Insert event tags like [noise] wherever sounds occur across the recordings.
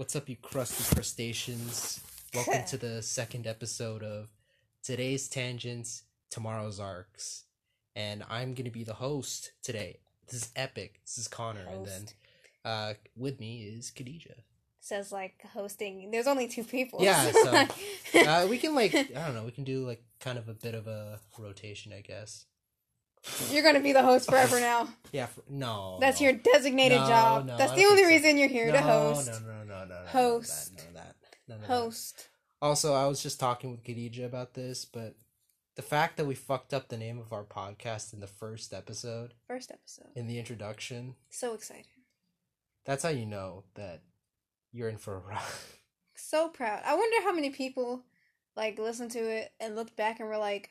What's up, you crusty crustaceans? Welcome to [laughs] the second episode of today's tangents, tomorrow's arcs, and I'm gonna be the host today. This is epic. This is Connor, and then uh, with me is Khadija. Says like hosting. There's only two people. Yeah, [laughs] so, Uh, we can like [laughs] I don't know. We can do like kind of a bit of a rotation, I guess. You're gonna be the host forever now. Yeah. For, no. That's no. your designated No, job. no, That's the only reason you're here to host. No, no, no, no, no. Host. None of that. None of that. Host. Also, I was just talking with Khadija about this, but the fact that we fucked up the name of our podcast in the first episode, First episode. in the introduction, So excited. that's how you know that you're in for a [laughs] ride. So proud. I wonder how many people like listened to it and looked back and were like,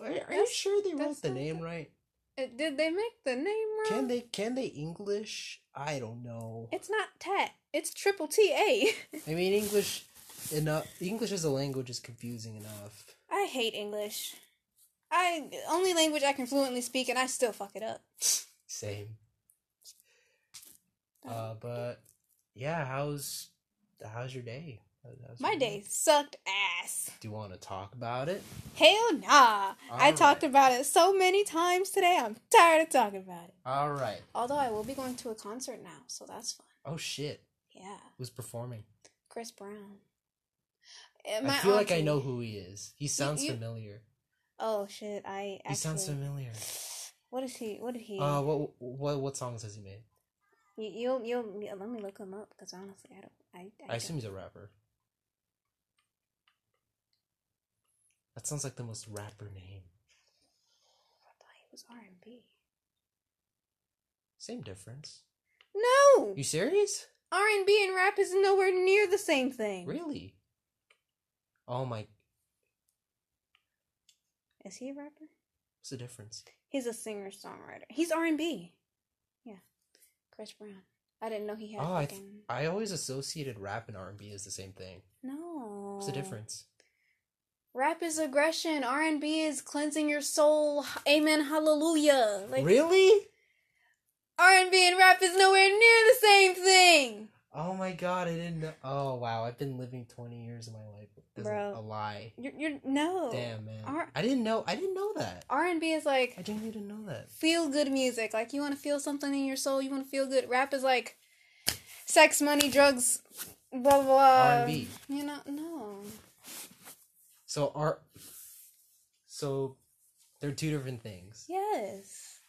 Are, are you sure they wrote the name right? "Uh, "Did they make the name wrong?" Can they can they English? I don't know. It's not tat. It's triple T A. [laughs] I mean English enough English as a language is confusing enough. I hate English. I only language I can fluently speak, and I still fuck it up. Same. Uh but yeah, how's how's your day? My day sucked ass. Do you want to talk about it? Hell nah. I talked about it so many times today. I'm tired of talking about it. All right. Although I will be going to a concert now, so that's fun. Oh shit. Yeah, Who's performing? Chris Brown. Uh, I my feel like I know who he is. He sounds you- familiar. Oh shit! I actually. He sounds familiar. What is he? What did he? Uh, what what what songs has he made? you, you'll you'll let me look him up because honestly, I don't. I I, I assume he's a rapper. That sounds like the most rapper name. I thought he was R and B. Same difference. No, You serious? R and B and rap is nowhere near the same thing. Really? Oh my! Is he a rapper? What's the difference? He's a singer songwriter. He's R and B. Yeah, Chris Brown. I didn't know he had. Oh, I th- I always associated rap and R and B as the same thing. No. What's the difference? Rap is aggression. R and B is cleansing your soul. Amen. Hallelujah. Like really? R and B and rap is nowhere near the same thing. Oh my god! I didn't know. Oh wow! I've been living twenty years of my life. This is Bro. a lie. You're, you're no. Damn man! R- I didn't know. I didn't know that. R and B is like I didn't even know that. feel good music. Like you want to feel something in your soul. You want to feel good. Rap is like sex, money, drugs, blah blah. blah. R&B. You know, no. So R. So, they're two different things. Yes.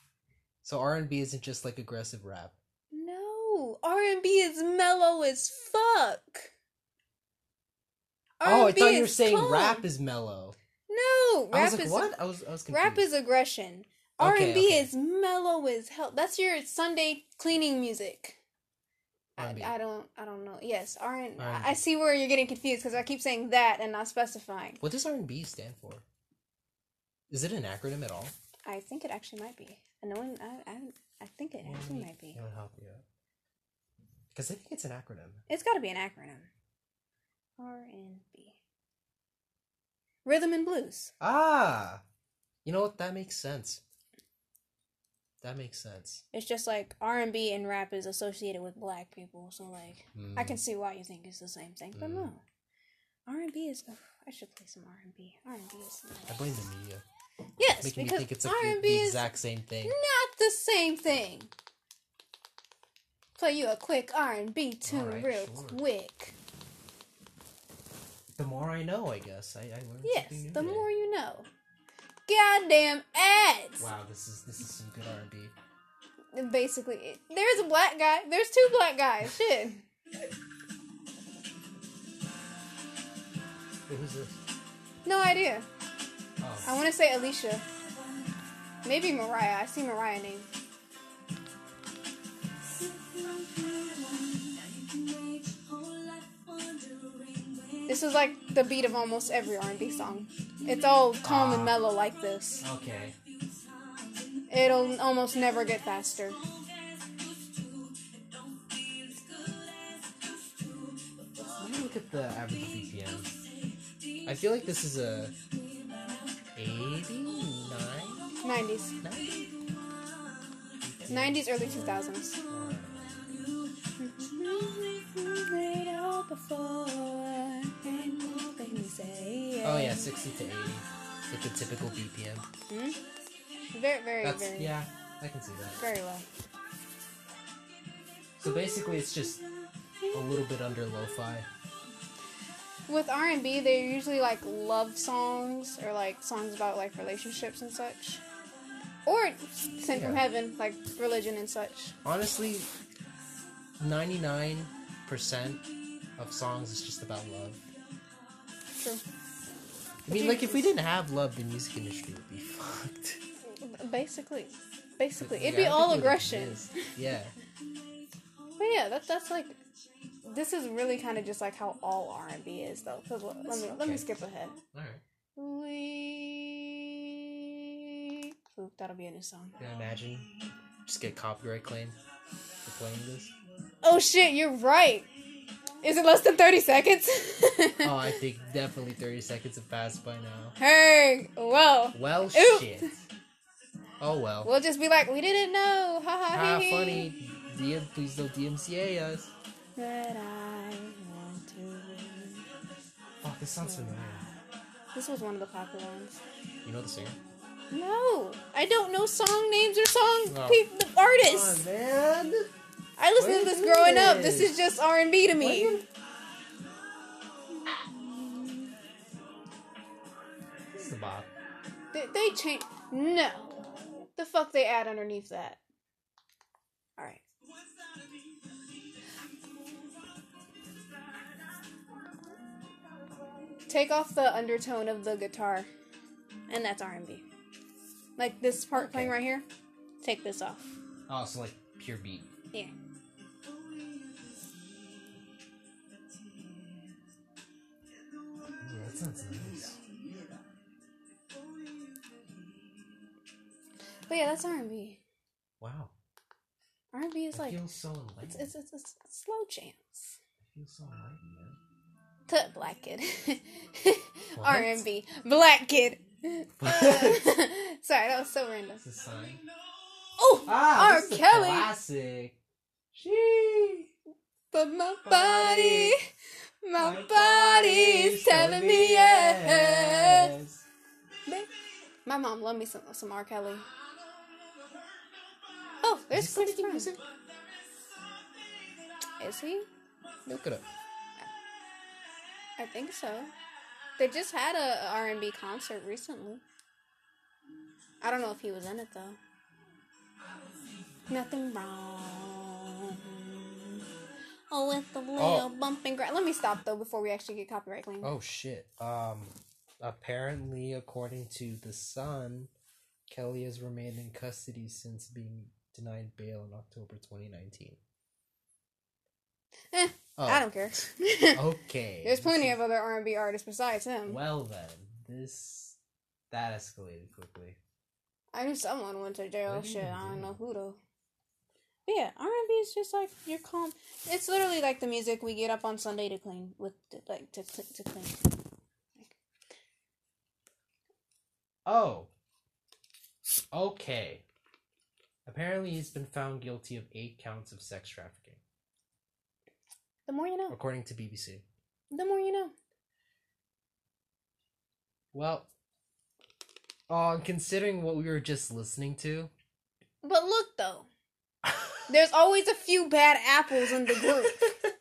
So R and B isn't just like aggressive rap. No. R and B is mellow as fuck. oh, I R&B thought you were saying calm. rap is mellow. No, I rap was like, is what? I was I was confused. rap is aggression. R and B is mellow as hell. That's your Sunday cleaning music. I. I don't I don't know. Yes, R and I see where you're getting confused because I keep saying that and not specifying. What does R and B stand for? Is it an acronym at all? I think it actually might be. No one, I, I, I think it actually might be. It'll help you. Because I think it's an acronym. It's got to be an acronym. R and B. Rhythm and blues. Ah, you know what? That makes sense. That makes sense. It's just like R and B and rap is associated with black people, so like I Mm. can see why you think it's the same thing, but Mm. no. R and B is. ugh, I should play some R and B. R and B is. I blame the media, Yes, making me because think it's like R the, the exact same thing. not the same thing. Play you a quick R and B tune Alright, real sure. quick. The more I know, I guess I, I learned Yes, the today. more you know. Goddamn ads. Wow, this is this is some good R and B. Basically, there's a black guy. There's two black guys. Shit. Who's this? No idea. Oh. I Oh, want to say Alicia. Maybe Mariah. I see Mariah name. This is like the beat of almost every R&B song. It's all calm Ah. and mellow like this. okay. It'll almost never get faster. Let me look at the average BPM. I feel like this is a 89, 90s. 90? 90s, early 2000s. [laughs] We've made out before, and say. Oh yeah, sixty to eighty. Like a typical BPM. Hmm. Very, very, That's, very. Yeah, I can see that. Very well. So basically, it's just a little bit under lo-fi. With R and B, they're usually like love songs or like songs about like relationships and such, or sent yeah. from heaven, like religion and such. Honestly, ninety nine percent of songs is just about love. True. I mean, like if we didn't have love, the music industry would be [laughs] fucked. Basically, basically, it'd be all aggression. Yeah. But yeah, that's that's like this is really kind of just like how all R and B is though. 'Cause let me let me skip ahead. All right. We Ooh, that'll be a new song. Can I imagine? Just get copyright claim for playing this. Oh shit, you're right. Is it less than thirty seconds? [laughs] [laughs] oh, I think definitely thirty seconds have passed by now. hey, well, Well, Ooh. shit. Oh well. we'll just be like, we didn't know. Ha ha. Ah, hee, hee. funny. DM, please don't DMCA us. That I want to. Oh, this sounds familiar. This was one of the popular ones. You know the singer? No, I don't know song names or song Oh. peop- artists. man. I listened to this growing up. This this? is just R and B to me. What? This is the bop. They, they change. No, the fuck they add underneath that. All right. Take off the undertone of the guitar, and that's R and B. Like this part playing right here. Take this off. Oh, so like pure beat. Yeah. Nice. But yeah, that's R and B. Wow. R and B is I like feel so enlightened. it's, it's it's it's slow jams. I feel so enlightened, man. T- black kid. [laughs] R and B. Black kid. What? [laughs] Sorry, that was so random. A. Oh, Ah, R. a Kelly. classic. She. But my body, my body's telling me yes. My mom loved me some some R. Kelly. Oh, there's Is he Chris Brown. Is he? Look it up. I think so. They just had a R and B concert recently. I don't know if he was in it though. Nothing wrong. Oh, with the little Oh. bump and grind. Let me stop though before we actually get copyright claim. Oh shit. Um apparently according to The Sun, Kelly has remained in custody since being denied bail in October 2019. Eh, Oh, I don't care. [laughs] Okay. There's plenty of other R and B artists besides him. Well then, this that escalated quickly. I knew someone went to jail. Shit, I don't know who though. But yeah, R and B is just like your calm. It's literally like the music we get up on Sunday to clean with, like to to, to clean. Oh. Okay. Apparently he's been found guilty of 8 counts of sex trafficking, The more you know. according to BBC. The more you know. Well, uh, considering what we were just listening to, But look though, there's always a few bad apples in the group. [laughs]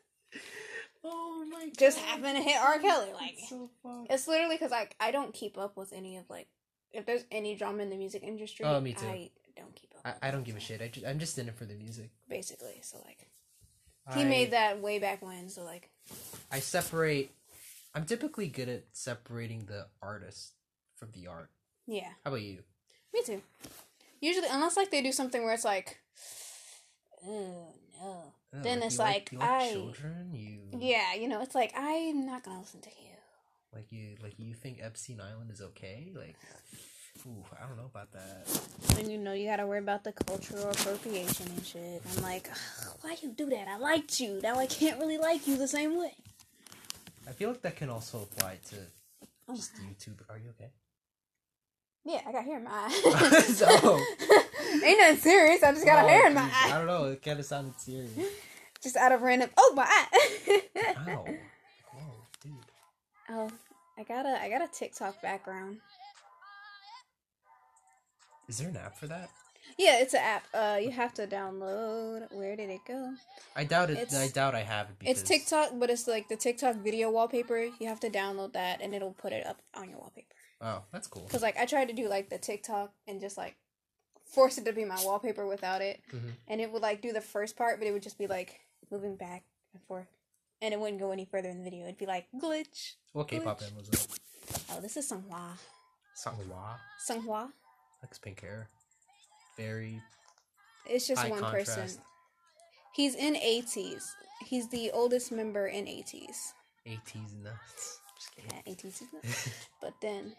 oh my god. Just happen to hit R. Kelly. Like It's so it's literally because like I don't keep up with any of like if there's any drama in the music industry. Oh, me too. I don't keep up. I, I don't give a shit. I ju- I'm just in it for the music. basically. So like he I- made that way back when. So like I separate. I'm typically good at separating the artist from the art. yeah, How about you? me too. Usually, unless like they do something where it's like, oh no. Oh, Then you it's like, you I- children. You Yeah, you know, it's like I'm not gonna listen to you. like you like you think Epstein Island is okay? Like, ooh, I don't know about that. And you know, you gotta worry about the cultural appropriation and shit. I'm like, "Ugh, why you do that? I liked you. Now I can't really like you the same way. I feel like that can also apply to Oh just YouTube. Are you okay? Yeah, I got here in my eye. [laughs] [laughs] So- Ain't nothing serious. I just got a Oh, hair in my geez, I don't know. It kind of sounded serious. Just out of random. Oh, my eye. Ow. [laughs] Whoa, dude. oh, I got a I got a TikTok background. Is there an app for that? Yeah, it's an app. Uh, you have to download. Where did it go? I doubt it. It's- I doubt I have it. Because It's TikTok, but it's like the TikTok video wallpaper. You have to download that, and it'll put it up on your wallpaper. Oh, that's cool. Cause like I tried to do like the TikTok and just like force it to be my wallpaper without it, Mhm. and it would like do the first part, but it would just be like moving back and forth, and it wouldn't go any further in the video. It'd be like glitch. What K-pop band was it? Oh, this is Sunghwa. Songhwa. Sunghwa. Likes pink hair. Very It's just one contrast. person. He's in ATEEZ. He's the oldest member in ATEEZ. ATs nuts. Just kidding. Yeah, is [laughs] not. But then,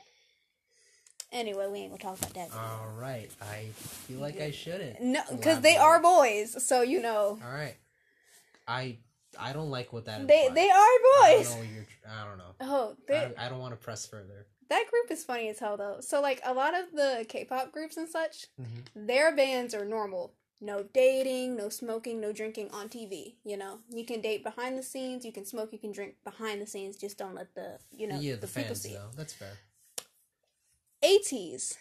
anyway, we ain't gonna talk about that. All right. I feel like I shouldn't. No, because they are boys, so you know All right. I I don't like what that. they implies. they are I don't boys. know you're. I don't know. Oh, they, I, I don't want to press further. that group is funny as hell though. So like a lot of the K-pop groups and such, Mhm. their bands are normal. No dating, no smoking, no drinking on TV. You know, you can date behind the scenes, you can smoke, you can drink behind the scenes. Just don't let the you know yeah, the, the, people fans see. though. That's fair. ATEEZ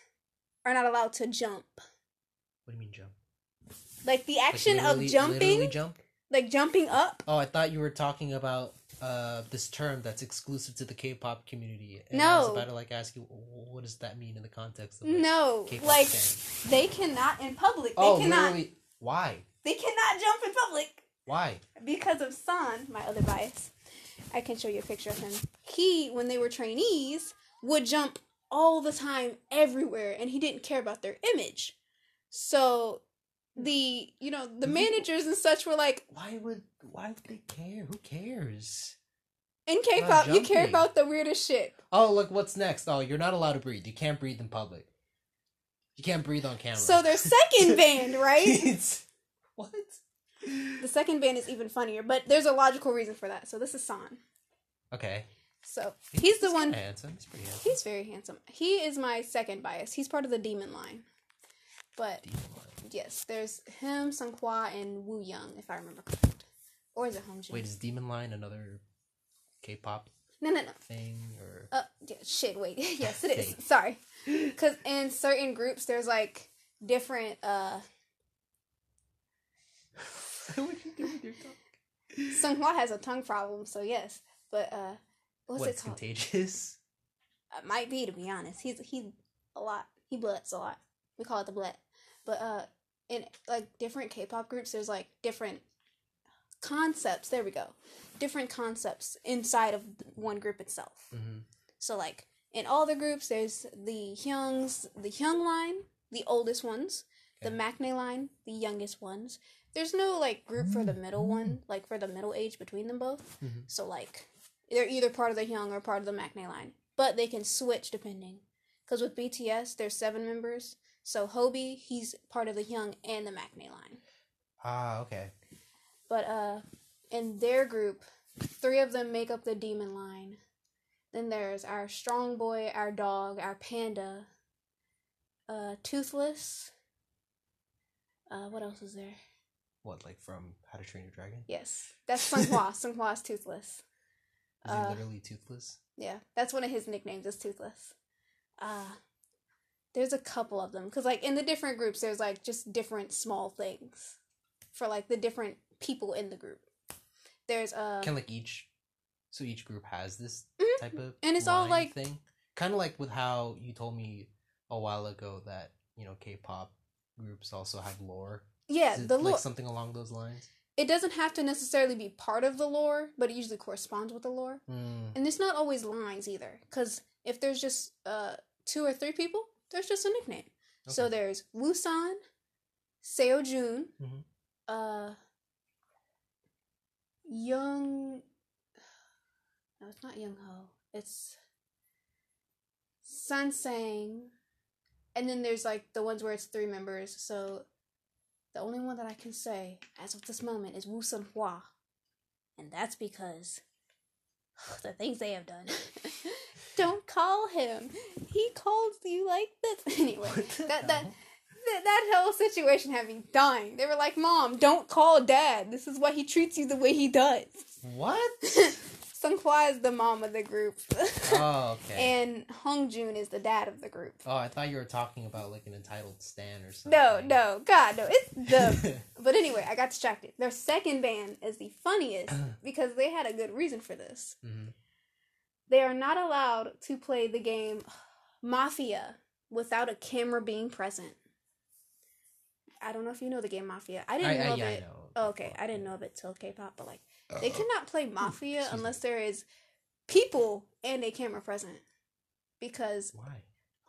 are not allowed to jump. What do you mean jump? Like the Like, action of jumping, jump. like jumping up. Oh, I thought you were talking about uh this term that's exclusive to the K-pop community. I was No. about to like ask you what does that mean in the context of like, No, K-pop like they cannot in public. They Oh, cannot. literally. Why? They cannot jump in public Why? because of San, my other bias. I can show you a picture of him. He, when they were trainees, would jump all the time everywhere, and he didn't care about their image. So, the you know the managers and such were like, Why would why would they care? Who cares? in K-pop, you care about the weirdest shit. Oh, look what's next. Oh, you're not allowed to breathe. You can't breathe in public. You can't breathe on camera. So their second [laughs] band, right? It's- what? The second band is even funnier, but there's a logical reason for that. So this is San. Okay. So he's the one. handsome. He's pretty handsome. He's very handsome. He is my second bias. He's part of the demon line. But yes, there's him, Sunghwa, and Wooyoung, if I remember correct. Or is it Hongjoong? Wait, is Demon Line another K-pop no, no, no. thing or? Uh, yeah, shit. Wait. [laughs] yes, it is. [laughs] Sorry. Because in certain groups, there's like different. uh [laughs] what you do with your tongue? Sunghwa has a tongue problem, so yes. But uh, what's What, it called? contagious? [laughs] Uh, might be to be honest. He's he a lot. He bloods a lot. We call it the blood. But uh in like different K-pop groups there's like different concepts. There we go. Different concepts inside of one group itself. Mm-hmm. So like in all the groups there's the Hyungs, the Hyung line, the oldest ones, the Okay. Maknae line, the youngest ones. There's no like group for the middle one, like for the middle age between them both. Mhm. So like they're either part of the Hyung or part of the Maknae line, but they can switch depending. Because with BTS, there's seven members. So Hobi, he's part of the Hyung and the Maknae line. Ah, okay. But uh, in their group, three of them make up the Demon line. Then there's our Strong Boy, our Dog, our Panda, uh, Toothless. Uh, what else is there? What, like from How to Train Your Dragon? Yes, that's Sunghwa. [laughs] Sunghwa's Toothless. Is Uh, he literally toothless? Yeah, that's one of his nicknames is Toothless. Uh there's a couple of them because like in the different groups, there's like just different small things for like the different people in the group. There's uh Can like each, so each group has this Mhm. type of And it's all, like- thing, kind of like with how you told me a while ago that you know K-pop groups also have lore. yeah the like lore. something along those lines. It doesn't have to necessarily be part of the lore, but it usually corresponds with the lore. Mm. And it's not always lines either, because if there's just uh two or three people, there's just a nickname. So Okay. there's Woosan, Seo Jun, Mhm. uh, Young. No, it's not Young Ho. It's Sun Sang, and then there's like the ones where it's three members. So the only one that I can say as of this moment is Wu Sun Hua. and that's because [sighs] the things they have done. [laughs] Don't call him. He calls you like this [laughs] anyway. That that that, that whole situation had me dying. They were like, "Mom, don't call Dad. This is why he treats you the way he does." What? [laughs] Sunghwa is the mom of the group. [laughs] Oh, okay. and Hongjoong is the dad of the group. oh, I thought you were talking about like an entitled stan or something. No, no, God, no. It's the. [laughs] but anyway, I got distracted. Their second band is the funniest [clears throat] because they had a good reason for this. Mhm. They are not allowed to play the game Mafia without a camera being present. I don't know if you know the game Mafia. I I, didn't I, know of yeah, I it. know. Oh, okay, I didn't know of it till K-pop, but like they Uh, cannot play Mafia excuse me. unless there is people and a camera present. Because Why?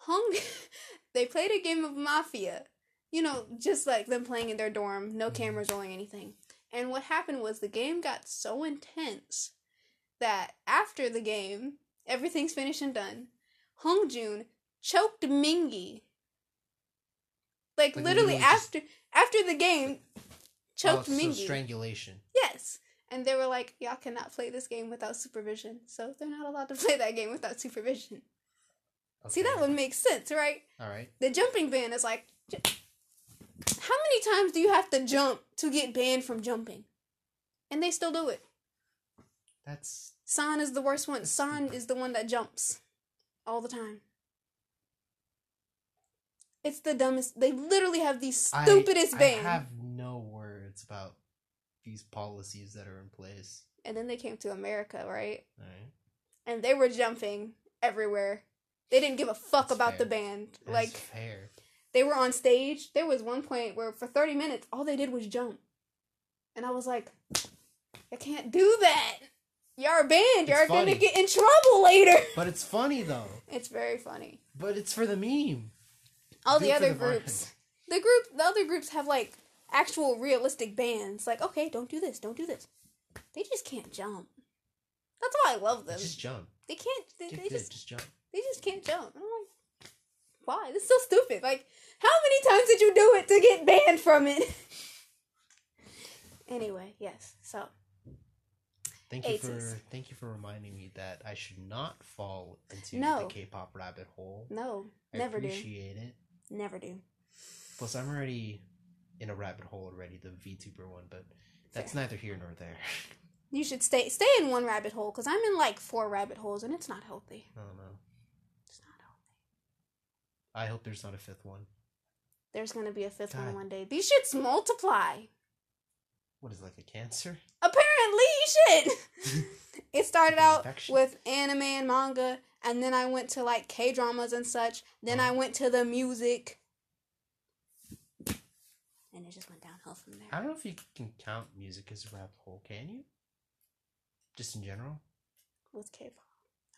Hung [laughs] they played a game of Mafia. You know, just like them playing in their dorm, no Mhm. cameras rolling anything. And what happened was the game got so intense that after the game, everything's finished and done. Hongjoong choked Mingi. Like, Like, literally, literally just- after after the game, choked oh, so strangulation. Yes. And they were like, y'all cannot play this game without supervision. So they're not allowed to [laughs] play that game without supervision. See, that Okay. one makes sense, right? All right. The jumping ban is like, j- how many times do you have to jump to get banned from jumping? And they still do it. That's San is the worst one. San is the one that jumps all the time. It's the dumbest. They literally have the stupidest I, bans. I have no words about these policies that are in place. And then they came to America, right? Right. And they were jumping everywhere. They didn't give a fuck That's about the band. That's like fair. they were on stage. There was one point where for 30 minutes all they did was jump. And I was like, I can't do that. You're a band. You're gonna get in trouble later. [laughs] But it's funny though. It's very funny. But it's for the meme. All Do the other the groups. The group the other groups have like actual realistic bands. Like, okay, don't do this, don't do this. They just can't jump. That's why I love them. Just jump. They can't they, they just Just jump. they just can't jump. I'm like, why? This is so stupid. Like, how many times did you do it to get banned from it? [laughs] anyway, yes. So Thank you Aces. for thank you for reminding me that I should not fall into No. the K-pop rabbit hole. no, I never do, appreciate it. never do. Plus, I'm already in a rabbit hole already, the VTuber one, but that's neither here nor there. [laughs] You should stay stay in one rabbit hole because I'm in like four rabbit holes and it's not healthy. I don't know. It's not healthy. I hope there's not a fifth one. There's gonna be a fifth one God. one day. These shits multiply. What is it, like a cancer? Apparently, shit. [laughs] it started out infection? with anime and manga, and then I went to like K dramas and such. Then I Uh-huh. went to the music, and it just went downhill from there. I don't know if you can count music as a rabbit hole. Can you? Just in general. With K-pop,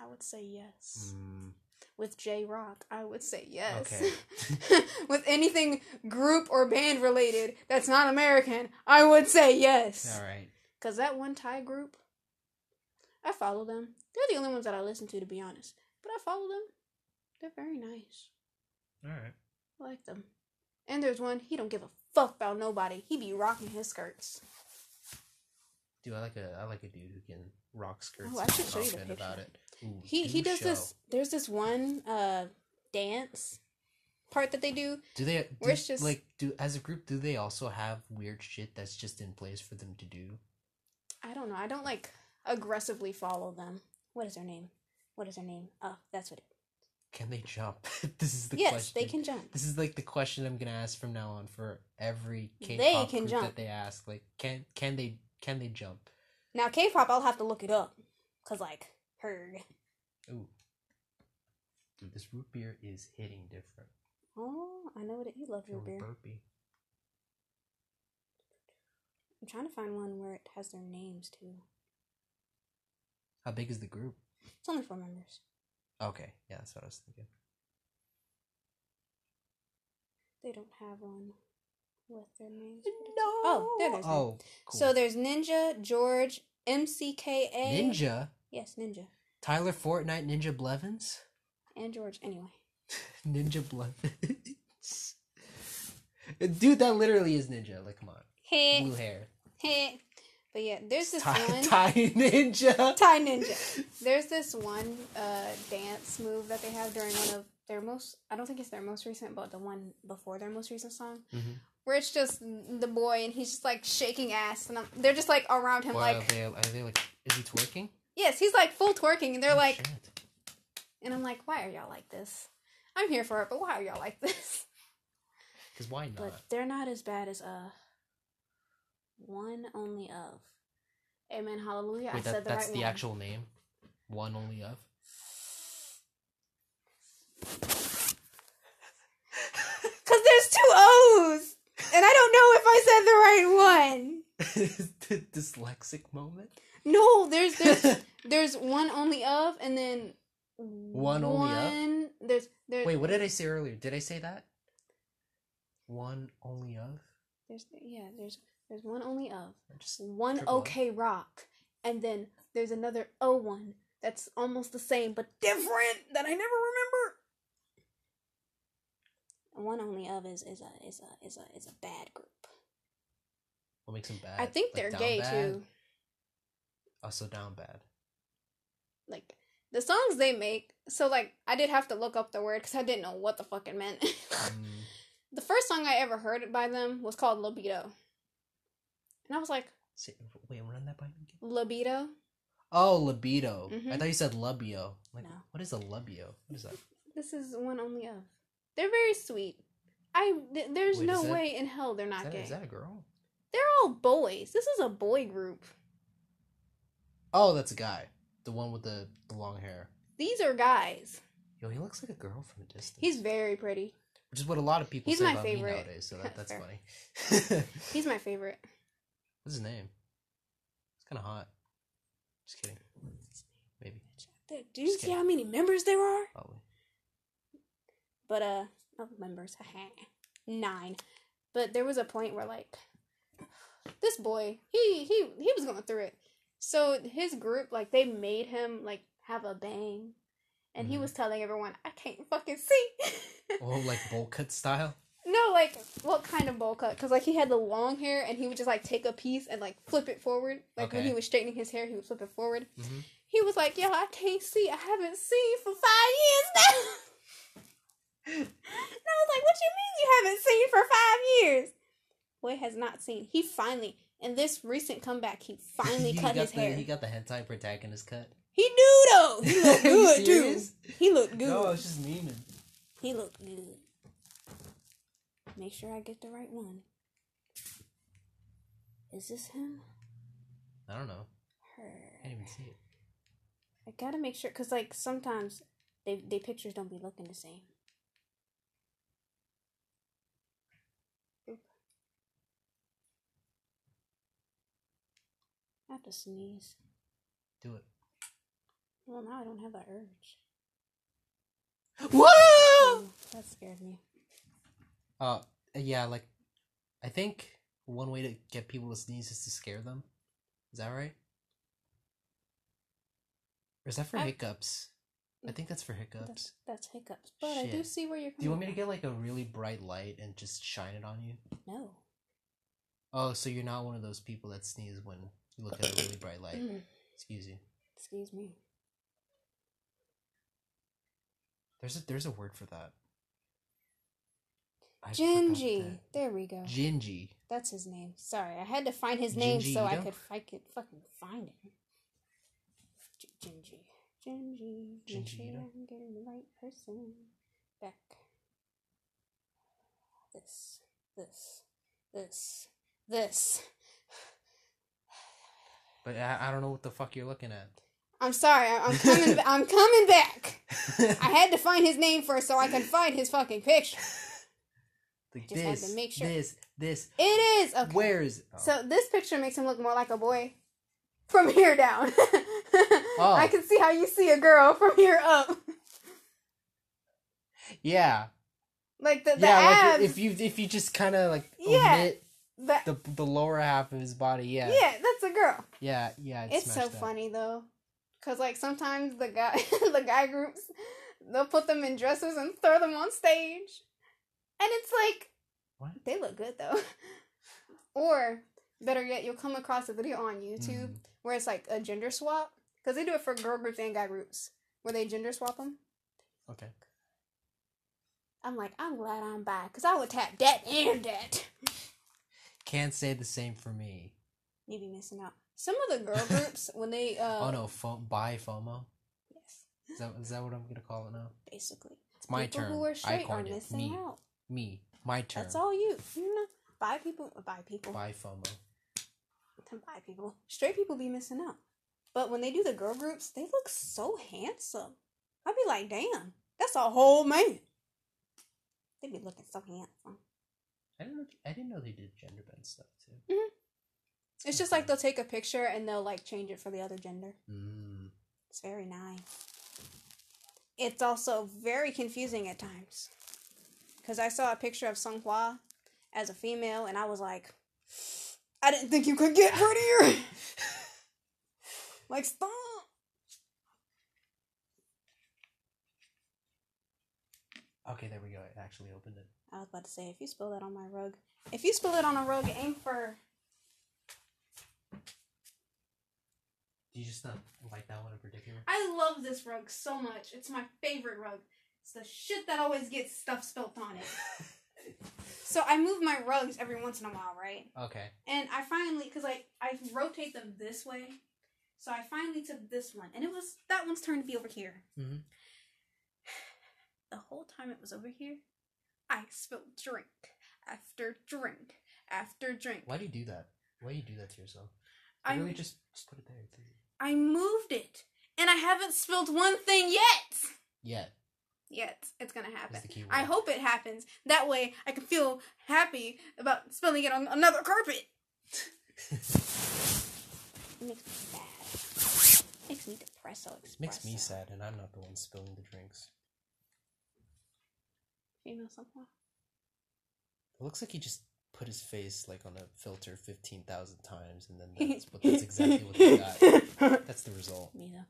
I would say yes. Mm, With J Rock, I would say yes. Okay. [laughs] With anything group or band related that's not American, I would say yes. all right. Cause that one Thai group, I follow them. They're the only ones that I listen to, to be honest. But I follow them. They're very nice. All right. I like them. And there's one he don't give a fuck about nobody. He be rocking his skirts. Dude, I like a I like a dude who can rock skirts. Oh, I should show you the confident about picture. it. Ooh, He he does show. this. There's this one uh dance part that they do. Do they? Do, it's just- like do as a group? Do they also have weird shit that's just in place for them to do? I don't know. I don't like aggressively follow them. What is their name? What is their name? Oh, that's what. It, Can they jump? [laughs] this is the yes, question. they can jump. This is like the question I'm gonna ask from now on for every K-pop can group jump. that they ask. Like, can can they can they jump? Now K-pop, I'll have to look it up, cause like heard. Ooh, dude, this root beer is hitting different. Oh, I know what it. You love Feeling beer. burpy. I'm trying to find one where it has their names too. How big is the group? It's only four members. Okay, yeah, that's what I was thinking. They don't have one with their names. No. Oh, there there's Oh, cool. So there's Ninja, George, MCKA. Ninja, Yes, Ninja. Tyler Fortnite, Ninja Blevins, And George, anyway. [laughs] Ninja Blevins. [laughs] Dude, that literally is Ninja. Like, come on, Hey, blue hair. heh. But yeah, there's this Thai, one. Thai Ninja. Thai Ninja. There's this one uh, dance move that they have during one of their most, I don't think it's their most recent, but the one before their most recent song. Mhm. Where it's just the boy and he's just like shaking ass and I'm, they're just like around him like, are they, are they like? Is he twerking? Yes, he's like full twerking, and they're Oh, like, shit. and I'm like, why are y'all like this? I'm here for it, but why are y'all like this? Because why not? But they're not as bad as uh one only of. Amen. Hallelujah. I Wait, said the that's right the one. actual name? One only of? [laughs] Cause there's two O's, and I don't know if I said the right one. [laughs] the dyslexic moment? No, there's there's [laughs] there's one only of, and then One only of? There's there's Wait, what did I say earlier? Did I say that? One only of? there's yeah there's there's one only of. Just one? OK Rock, and then there's another O one that's almost the same but different that I never remember. One only of is is a is a is a is a bad group. What makes them bad? I think Like, they're gay bad? too. Also down bad. Like the songs they make. So like I did have to look up the word because I didn't know what the fuck it meant. [laughs] Mm, the first song I ever heard by them was called Libido, and I was like say, wait, run that by me again. Libido. Oh, libido. I Mhm. thought you said lubio. Like, No. what is a lubio? What is that? This is one only of. They're very sweet. I th- there's Wait, no that- way in hell they're Is not that, gay. is that a girl? They're all boys. This is a boy group. Oh, that's a guy. The one with the, the long hair. These are guys. Yo, he looks like a girl from a distance. He's very pretty. Which is what a lot of people He's say my about favorite. me nowadays, so that, [laughs] that's funny. [laughs] He's my favorite. What's his name? It's kind of hot. Just kidding. Maybe. Do you see how many members there are? Probably. But uh, not members. [laughs] Nine. But there was a point where like this boy, he he he was going through it. So his group, like they made him like have a bang, and he Mhm. was telling everyone, "I can't fucking see." [laughs] Oh, like bowl cut style? No, like what kind of bowl cut? Because like he had the long hair, and he would just like take a piece and like flip it forward. Like when he was straightening his hair, he would flip it forward. Mm-hmm. He was like, "Yo, I can't see. I haven't seen for five years now." [laughs] and I was like, "What you mean you haven't seen for five years?" Boy has not seen. He finally, in this recent comeback, he finally [laughs] cut his the, hair. He got the hentai protagonist cut. He do though. He [laughs] looked Are good too. He looked good. No, I was just memeing. He looked good. Make sure I get the right one. Is this him? I don't know. Her. I can't even see it. I gotta make sure, cause like sometimes they they pictures don't be looking the same. Oop. I have to sneeze. Do it. Well, now I don't have that urge. Whoa! Ooh, that scared me. Uh, yeah, like, I think one way to get people to sneeze is to scare them. Is that right? Or is that for I- hiccups? I think that's for hiccups. That's, that's hiccups. But I do see where you're coming Do you want me to get like a really bright light and just shine it on you? No. Oh, so you're not one of those people that sneeze when you look at a really bright light. Mm, Excuse you. Excuse me. There's a there's a word for that. I. There we go. Gingy. That's his name. Sorry, I had to find his name so I could I could fucking find him. Gingy. Gingy. Make Gingy sure I'm getting the right person. Back. This. This. This. This. But I, I don't know what the fuck you're looking at. I'm sorry. I- I'm coming. [laughs] I'm coming back. [laughs] I had to find his name first so I could find his fucking picture. Like just had to this, make sure. this, this. It is okay. Where is? Oh. So this picture makes him look more like a boy from [laughs] here down. [laughs] Oh. I can see how you see a girl from here up. yeah, Like the, the yeah. abs. Like if you if you just kind of like Yeah. omit the, the the lower half of his body, yeah, yeah. that's a girl. yeah, yeah. It's so that. funny though. Cause like sometimes the guy [laughs] the guy groups they'll put them in dresses and throw them on stage. And it's like What? they look good though. [laughs] or better yet, you'll come across a video on YouTube Mhm. where it's like a gender swap. Because they do it for girl groups and guy groups. Where they gender swap them. Okay. I'm like, I'm glad I'm bi. Because I would tap that and that. [laughs] Can't say the same for me. You be missing out. Some of the girl groups [laughs] when they uh oh no, fo- FOMO. yes, Is that is that what I'm gonna call it now? basically. It's my people turn. who are I straight are coined it. missing Me, out. Me, my turn. That's all you. You know, bi people, bi people, Buy FOMO. bi people. Straight people be missing out. But when they do the girl groups, they look so handsome. I'd be like, damn, that's a whole man. They'd be looking so handsome. I didn't know. I didn't know they did gender bend stuff too. Mhm. It's just like they'll take a picture and they'll like change it for the other gender. Mm. It's very nice. It's also very confusing at times. Because I saw a picture of Sunghwa as a female and I was like, I didn't think you could get prettier. [laughs] like, stop. Okay, there we go. It actually opened it. I was about to say, if you spill that on my rug, if you spill it on a rug, aim for. Do you just not like that one in particular? I love this rug so much. It's my favorite rug. It's the shit that always gets stuff spilt on it. So I move my rugs every once in a while, right? Okay. And I finally, because like I rotate them this way, so I finally took this one, and it was that one's turn to be over here. Mhm. The whole time it was over here, I spilled drink after drink after drink. Why do you do that? Why do you do that to yourself? I really just just put it there. I moved it, and I haven't spilled one thing yet. yet. Yeah. Yet it's gonna happen. That's the key word. I hope it happens. That way, I can feel happy about spilling it on another carpet. It [laughs] makes me sad. Makes me depresso. Makes me sad, and I'm not the one spilling the drinks. Female somehow. It looks like he just put his face like on a filter fifteen thousand times, and then [laughs] that's, but that's exactly what he got. [laughs] That's the result. Me though.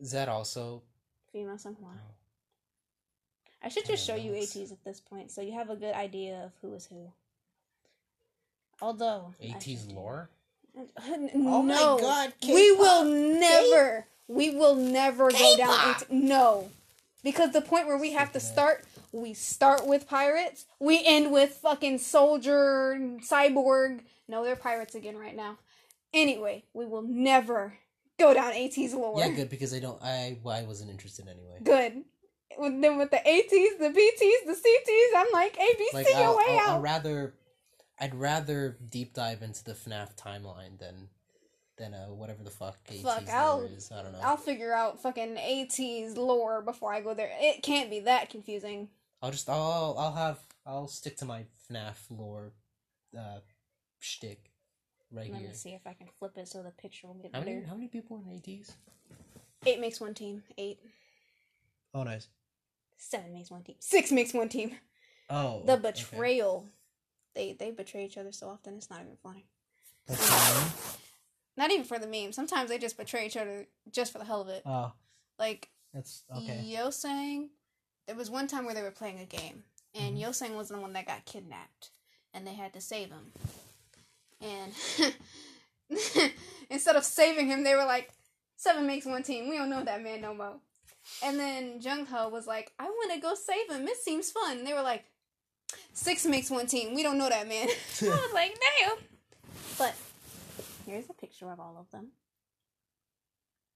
Is that also? Female somehow. Oh, I should just show you ATEEZ at this point, so you have a good idea of who is who. Although AT's should do- lore. Oh no, my God, we K-pop. will never, we will never go down. AT- no, because the point where we have to start, we start with pirates, we end with fucking soldier, cyborg. No, they're pirates again right now. Anyway, we will never go down AT's lore. Yeah, good because I don't. I I wasn't interested anyway. Good. With then with the ATs, the BTs, the CTs, I'm like ABC Like your I'll, way I'll, out. I'll rather, I'd rather deep dive into the FNAF timeline than, than uh whatever the fuck AT's Fuck, I'll- is. I don't know. I'll figure out fucking AT's lore before I go there. It can't be that confusing. I'll just I'll I'll have I'll stick to my FNAF lore, uh, shtick, right Let here. me see if I can flip it so the picture will get How many better. how many people in ATEEZ? Eight makes one team. Eight. Oh, nice. Seven makes one team. Six makes one team. Oh, The okay. betrayal. They they betray each other so often it's not even funny. That's fine. Not even for the meme. Sometimes they just betray each other just for the hell of it. Oh, Like that's okay. Yeosang, there was one time where they were playing a game, and Mhm. Yeosang was the one that got kidnapped, and they had to save him. And [laughs] instead of saving him, they were like, seven makes one team. We don't know that man no more. And then Jongho was like, I want to go save him. It seems fun. And they were like, six makes one team. We don't know that man. [laughs] [laughs] I was like, damn. But here's a picture of all of them.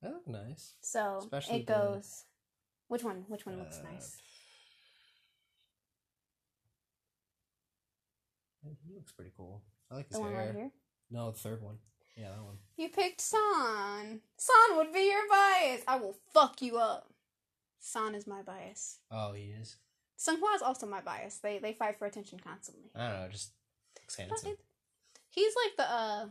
They look nice. So Especially it the- goes. Which one? Which one looks Uh, nice? He looks pretty cool. I like his The one hair. right here. No, the third one. Yeah, that one. You picked San. San would be your bias. I will fuck you up. San is my bias. Oh, he is. Sunghwa is also my bias. They they fight for attention constantly. I don't know. Just it- He's like the uh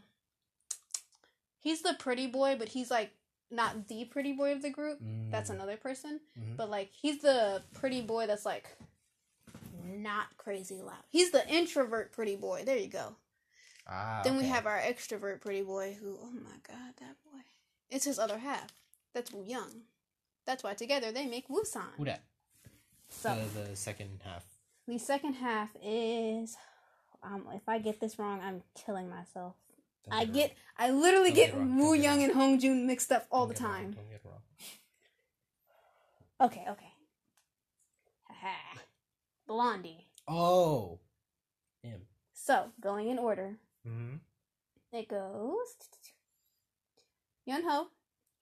He's the pretty boy, but he's like not the pretty boy of the group. That's Mm, another person. mhm. But like he's the pretty boy that's like not crazy loud. He's the introvert pretty boy. There you go. Ah, Then we have our extrovert pretty boy who, oh my god, that boy. It's his other half. That's Wooyoung. That's why together they make Woosan. Who dat? So the, the second half. the second half is, um, if I get this wrong, I'm killing myself. Don't I get, I literally Don't get Wooyoung and Hongjoong mixed up all the Don't wrong, time. Don't get wrong. Okay, okay. Haha. Blondie. Oh, him. So going in order, Mm-hmm. it goes Yunho.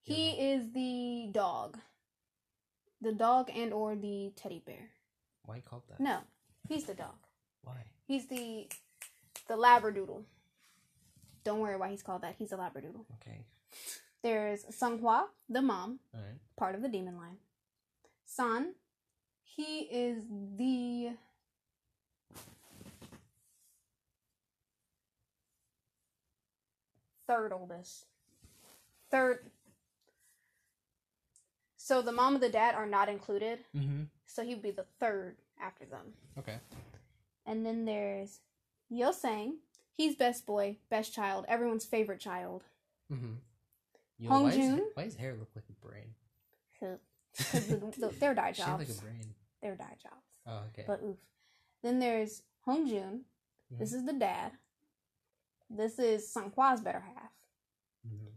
He is the dog. The dog and or the teddy bear. Why you called that? No, he's the dog. Why? He's the the labradoodle. Don't worry why he's called that. He's a labradoodle. Okay. There's Sunghwa, the mom, All right. part of the demon line. San, he is the third oldest. Third. So the mom and the dad are not included. Mm-hmm. So he would be the third after them. Okay. And then there's Yeosang. He's best boy, best child, everyone's favorite child. Mm-hmm. Yo, Hong why, Joon? why does hair look like a brain? Because the, the, they're dye [laughs] jobs. like a brain. They're dye jobs. Oh, okay. But oof. Then there's Hongjoong. This Mhm. is the dad. This is Sunghwa's better half. Mhm.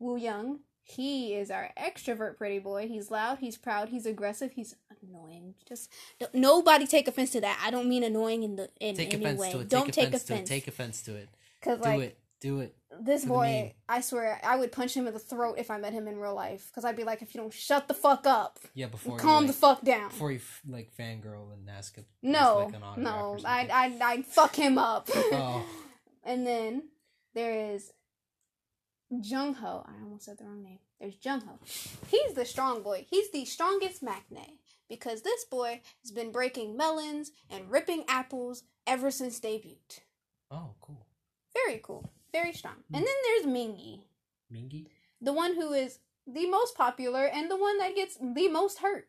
Wooyoung. He is our extrovert pretty boy. He's loud, he's proud, he's aggressive, he's annoying. Just nobody take offense to that. I don't mean annoying in the in Take any way. to it. don't take offense, to it. offense. Take offense to it. Cause Do like it. Do it. this boy. I swear, I would punch him in the throat if I met him in real life. Cause I'd be like, if you don't shut the fuck up, Yeah, before calm you, the fuck down. before you f- like fangirl and ask him. no, like, an no, I'd. I'd, I'd fuck him up. Oh. [laughs] [laughs] And then there is Jongho. I almost said the wrong name. There's Jongho. He's the strong boy. He's the strongest maknae because this boy has been breaking melons and ripping apples ever since debut. Oh, cool. Very cool. Very strong. And then there's Mingi, Mingi. the one who is the most popular and the one that gets the most hurt.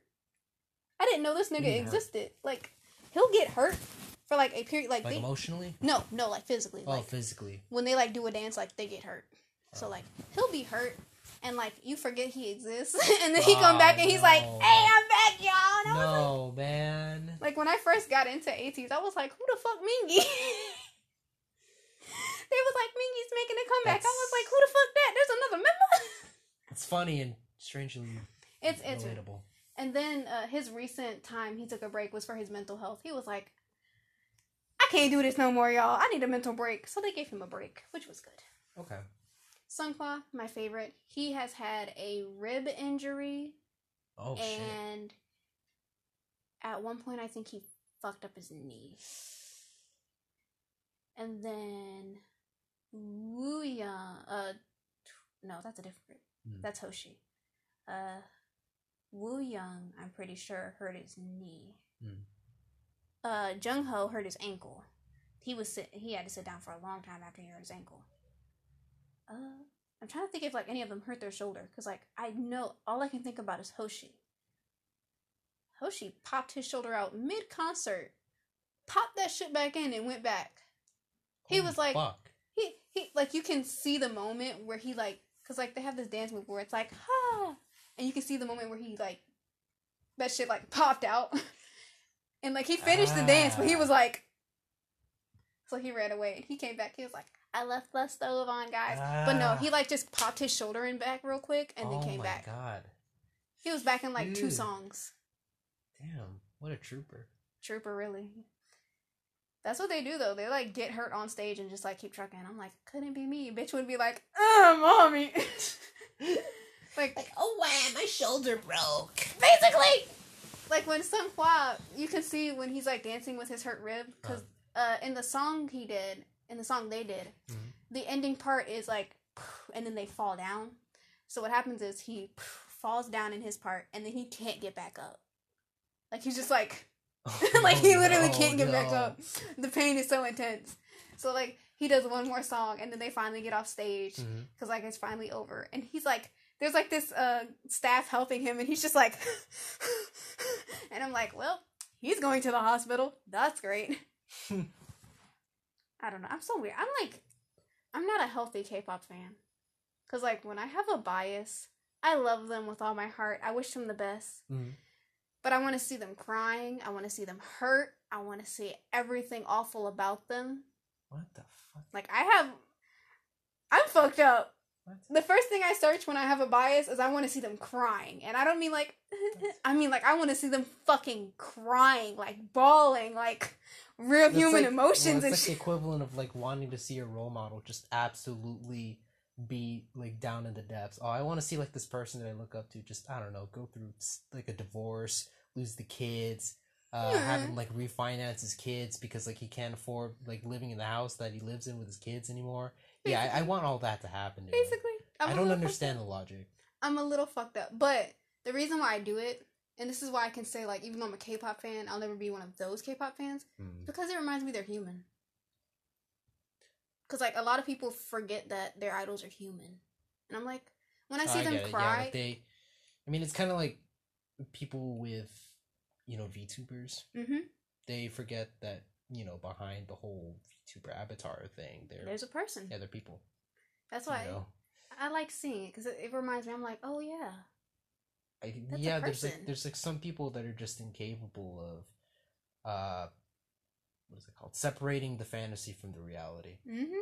I didn't know this nigga existed. Like, he'll get hurt for like a period. Like, Like they, emotionally. no, no, like physically. Oh, like, physically. when they like do a dance, like they get hurt. So Oh. like he'll be hurt, and like you forget he exists, [laughs] and then he come Oh, back and he's like, "Hey, I'm back, y'all." Was like, No, man. like when I first got into ATEEZ, I was like, "Who the fuck Mingi?" [laughs] they was like, "Mingi's making a comeback." I was like, "Who the fuck that?" There's another member. [laughs] It's funny and strangely it's it's relatable. and then uh, his recent time he took a break was for his mental health. He was like, "I can't do this no more, y'all. I need a mental break." So they gave him a break, which was good. Okay. Sunghwa, my favorite. He has had a rib injury Oh shit. and at one point I think he fucked up his knee. And then Wooyoung, uh, no, that's a different. Hmm. That's Hoshi. Uh, Wooyoung, I'm pretty sure hurt his knee. Hmm. Uh, Jongho hurt his ankle. He was sit- he had to sit down for a long time after he hurt his ankle. Uh, I'm trying to think if like any of them hurt their shoulder because like I know all I can think about is Hoshi. Hoshi popped his shoulder out mid concert, popped that shit back in and went back. He Holy was like- fuck. He he like you can see the moment where he like because like they have this dance move where it's like ha and you can see the moment where he like that shit like popped out [laughs] and like he finished the dance but he was like so he ran away and he came back he was like I left the stove on guys but no Ah. he like just popped his shoulder in back real quick and then oh came my back god. he was back in like two songs Damn. What a trooper. trooper really that's what they do though they like get hurt on stage and just like keep trucking i'm like couldn't be me bitch would be like uh mommy [laughs] like Like, oh wow, my shoulder broke. basically like when Sunghwa, you can see when he's like dancing with his hurt rib because uh, in the song he did, in the song they did, Mhm. the ending part is like, and then they fall down. So what happens is he falls down in his part, and then he can't get back up. Like he's just like, [laughs] like he Oh, literally no, can't get back up. The pain is so intense. So like he does one more song, and then they finally get off stage because like it's finally over and he's like there's like this uh staff helping him and he's just like [laughs] and i'm like well he's going to the hospital. That's great. [laughs] I don't know. I'm so weird. I'm like i'm not a healthy k-pop fan. Because like when i have a bias i love them with all my heart. I wish them the best. Mhm. but i want to see them crying. I want to see them hurt. I want to see everything awful about them. What the fuck? like i have i'm fucked up What? the first thing I search when I have a bias is I want to see them crying. And I don't mean like, [laughs] I mean like I want to see them fucking crying, like bawling, like real That's human like- emotions well, and it's like shit. the equivalent of like wanting to see a role model just absolutely be like down in the depths. Oh, I want to see like this person that I look up to just I don't know go through like a divorce, lose the kids, uh, have him like refinance his kids because like he can't afford like living in the house that he lives in with his kids anymore. Yeah, I, I want all that to happen. Dude. Basically, I'm I a don't understand the logic. I'm a little fucked up, but the reason why I do it, and this is why I can say like, even though I'm a K-pop fan, I'll never be one of those K-pop fans Hmm. because it reminds me they're human. Because like a lot of people forget that their idols are human, and I'm like, when I see them it, cry, like they, I mean, it's kind of like people with, you know, VTubers. hmm They forget that you know behind the whole VTuber avatar thing, they're there's a person. yeah, they're people. That's you why know? I like seeing it because it, it reminds me. I'm like, oh yeah, I, yeah, there's like there's like some people that are just incapable of, uh, what is it called? Separating the fantasy from the reality. mm-hmm.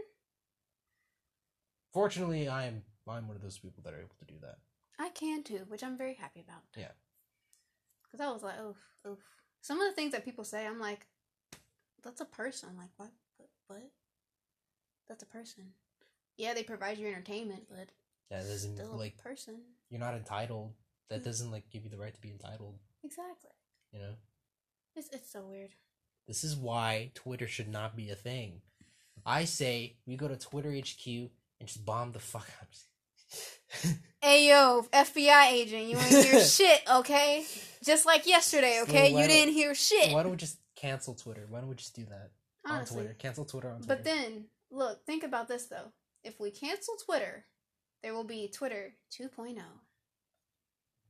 Fortunately, I'm I'm one of those people that are able to do that. I can too, which I'm very happy about. Yeah. Because I was like, oof, oof. Some of the things that people say, I'm like, that's a person. Like, what? What? That's a person. Yeah, they provide you entertainment, but That doesn't still like a person. you're not entitled. That Mm. doesn't like give you the right to be entitled. Exactly. You know. It's it's so weird. This is why Twitter should not be a thing. I say we go to Twitter HQ and just bomb the fuck out. [laughs] Hey yo, FBI agent, you ain't hear [laughs] shit, okay? Just like yesterday, okay? why you didn't hear shit. Why don't we just cancel Twitter? Why don't we just do that Honestly. on Twitter? Cancel Twitter on Twitter. But then, look, think about this though. If we cancel Twitter, there will be Twitter 2.0.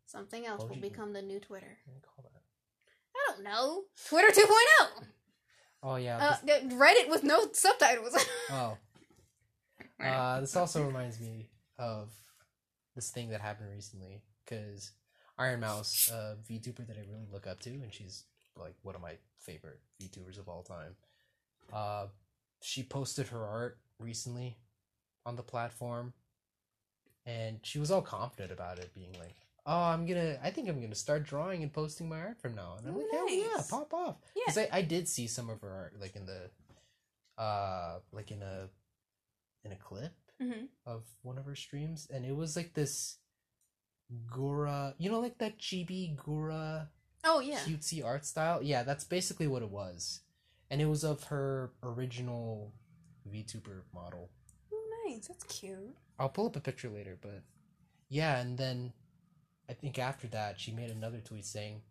Something else will become the new Twitter. What do you call that? I don't know. Twitter 2.0. Oh yeah. Uh, Reddit with no subtitles. [laughs] oh. Uh, this also reminds me of this thing that happened recently because Ironmouse, a VTuber that I really look up to, and she's like one of my favorite VTubers of all time. Uh, she posted her art recently on the platform, and she was all confident about it, being like, "Oh, I'm gonna, I think I'm gonna start drawing and posting my art from now." And I'm like, "Hell yeah, nice. pop off!" yeah. Because I, I did see some of her art, like in the, uh, like in a, in a clip hmm of one of her streams, and it was like this Gura, you know, like that chibi Gura Oh, yeah. cutesy art style. Yeah, that's basically what it was, and it was of her original VTuber model. Oh, nice. That's cute. I'll pull up a picture later, but yeah, and then I think after that she made another tweet saying,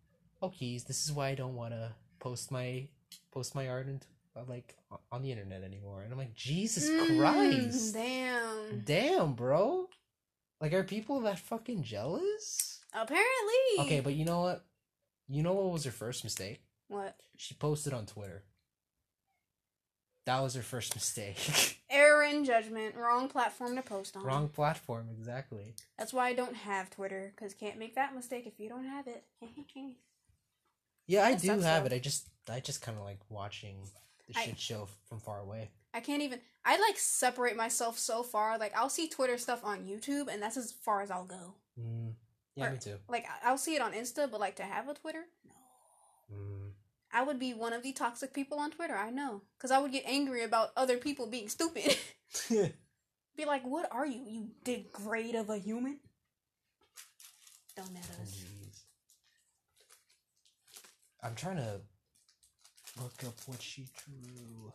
"Oh, keys, this is why I don't want to post my post my art into uh, like on the internet anymore." And I'm like, Jesus Mm, Christ, Damn. damn, bro, like are people that fucking jealous? Apparently. Okay, but you know what? You know what was her first mistake? What? She posted on Twitter. That was her first mistake. [laughs] Error in judgment. Wrong platform to post on. Wrong platform, exactly. That's why I don't have Twitter, because can't make that mistake if you don't have it. [laughs] Yeah, I That do have though. it. I just I just kind of like watching the I- shit show from far away. I can't even. I like separate myself so far. Like I'll see Twitter stuff on YouTube, and that's as far as I'll go. Mm, yeah, Or- me too. Like I'll see it on Insta, but like to have a Twitter, no. Mm. I would be one of the toxic people on Twitter. I know, because I would get angry about other people being stupid. [laughs] be like, "What are you? You degrade of a human?" Don't at us. Jeez. I'm trying to look up what she drew.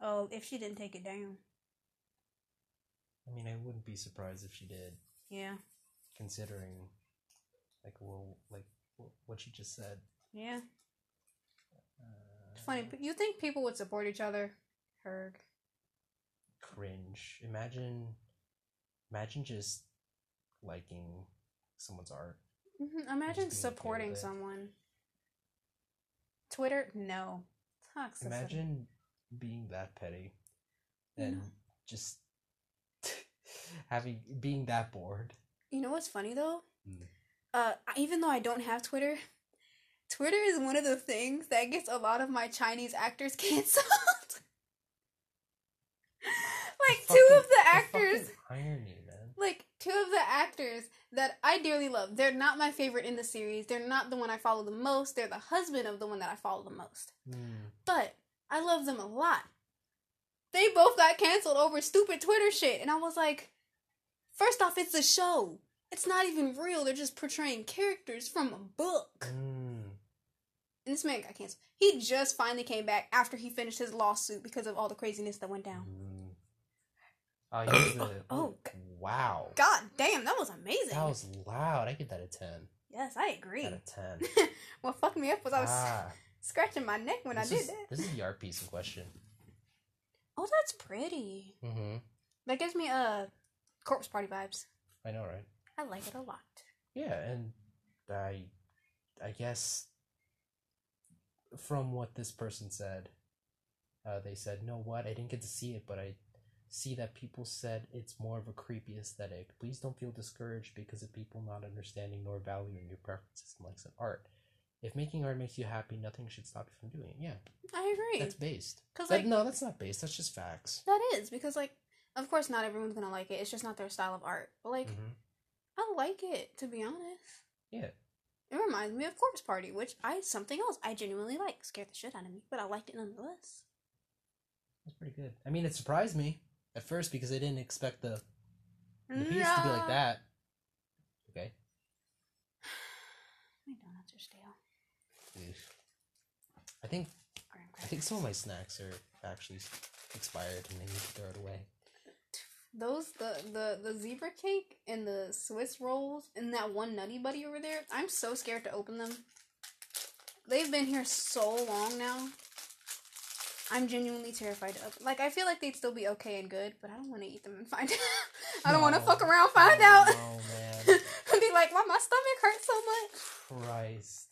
Oh, if she didn't take it down, I mean, I wouldn't be surprised if she did, yeah, considering like well, like what she just said. yeah. Uh, Funny, but you think people would support each other? Heard. cringe. Imagine, imagine just liking someone's art. hmm Imagine supporting someone. Twitter, no. Toxicity. Imagine being that petty and just [laughs] having being that bored. You know what's funny though? Mm. Uh, even though I don't have Twitter, Twitter is one of the things that gets a lot of my Chinese actors [laughs] canceled. [laughs] like two of the actors, fucking irony, man. like two of the actors that I dearly love. They're not my favorite in the series. They're not the one I follow the most. They're the husband of the one that I follow the most. Mm. But I love them a lot. They both got canceled over stupid Twitter shit, and I was like, first off, it's a show. It's not even real. They're just portraying characters from a book. Mm. And this man got canceled. He just finally came back after he finished his lawsuit because of all the craziness that went down. Mm. Oh, [coughs] he was Oh, wow. God damn, that was amazing. That was loud. I give that a 10. yes, I agree. Out of 10. [laughs] what fucked me up was I was ah, [laughs] scratching my neck when this I did is, that. This is the art piece in question. Oh, that's pretty. Mm-hmm. That gives me uh corpse party vibes. I know, right? I like it a lot. Yeah, and I, I guess from what this person said, uh, they said, "No, what? I didn't get to see it, but I see that people said it's more of a creepy aesthetic. Please don't feel discouraged because of people not understanding nor valuing your preferences and likes in art. If making art makes you happy, nothing should stop you from doing it. Yeah, I agree. that's based. Because That- like no, that's not based. That's just facts. that is because like of course not everyone's gonna like it. It's just not their style of art. But like hmm I like it to be honest. Yeah. It reminds me of Corpse Party, which I something else I genuinely like. Scared the shit out of me, but I liked it nonetheless. That's pretty good. I mean, it surprised me at first because I didn't expect the the piece to be like that. Okay. [sighs] My donuts are stale. I think I think some of my snacks are actually expired and I need to throw it away. Those the the the zebra cake and the Swiss rolls and that one nutty buddy over there. I'm so scared to open them. They've been here so long now. I'm genuinely terrified to open. Like I feel like they'd still be okay and good, but I don't want to eat them and find [laughs] out. I don't want to fuck around, find out, Oh [laughs] man, and be like, why my stomach hurts so much. Christ!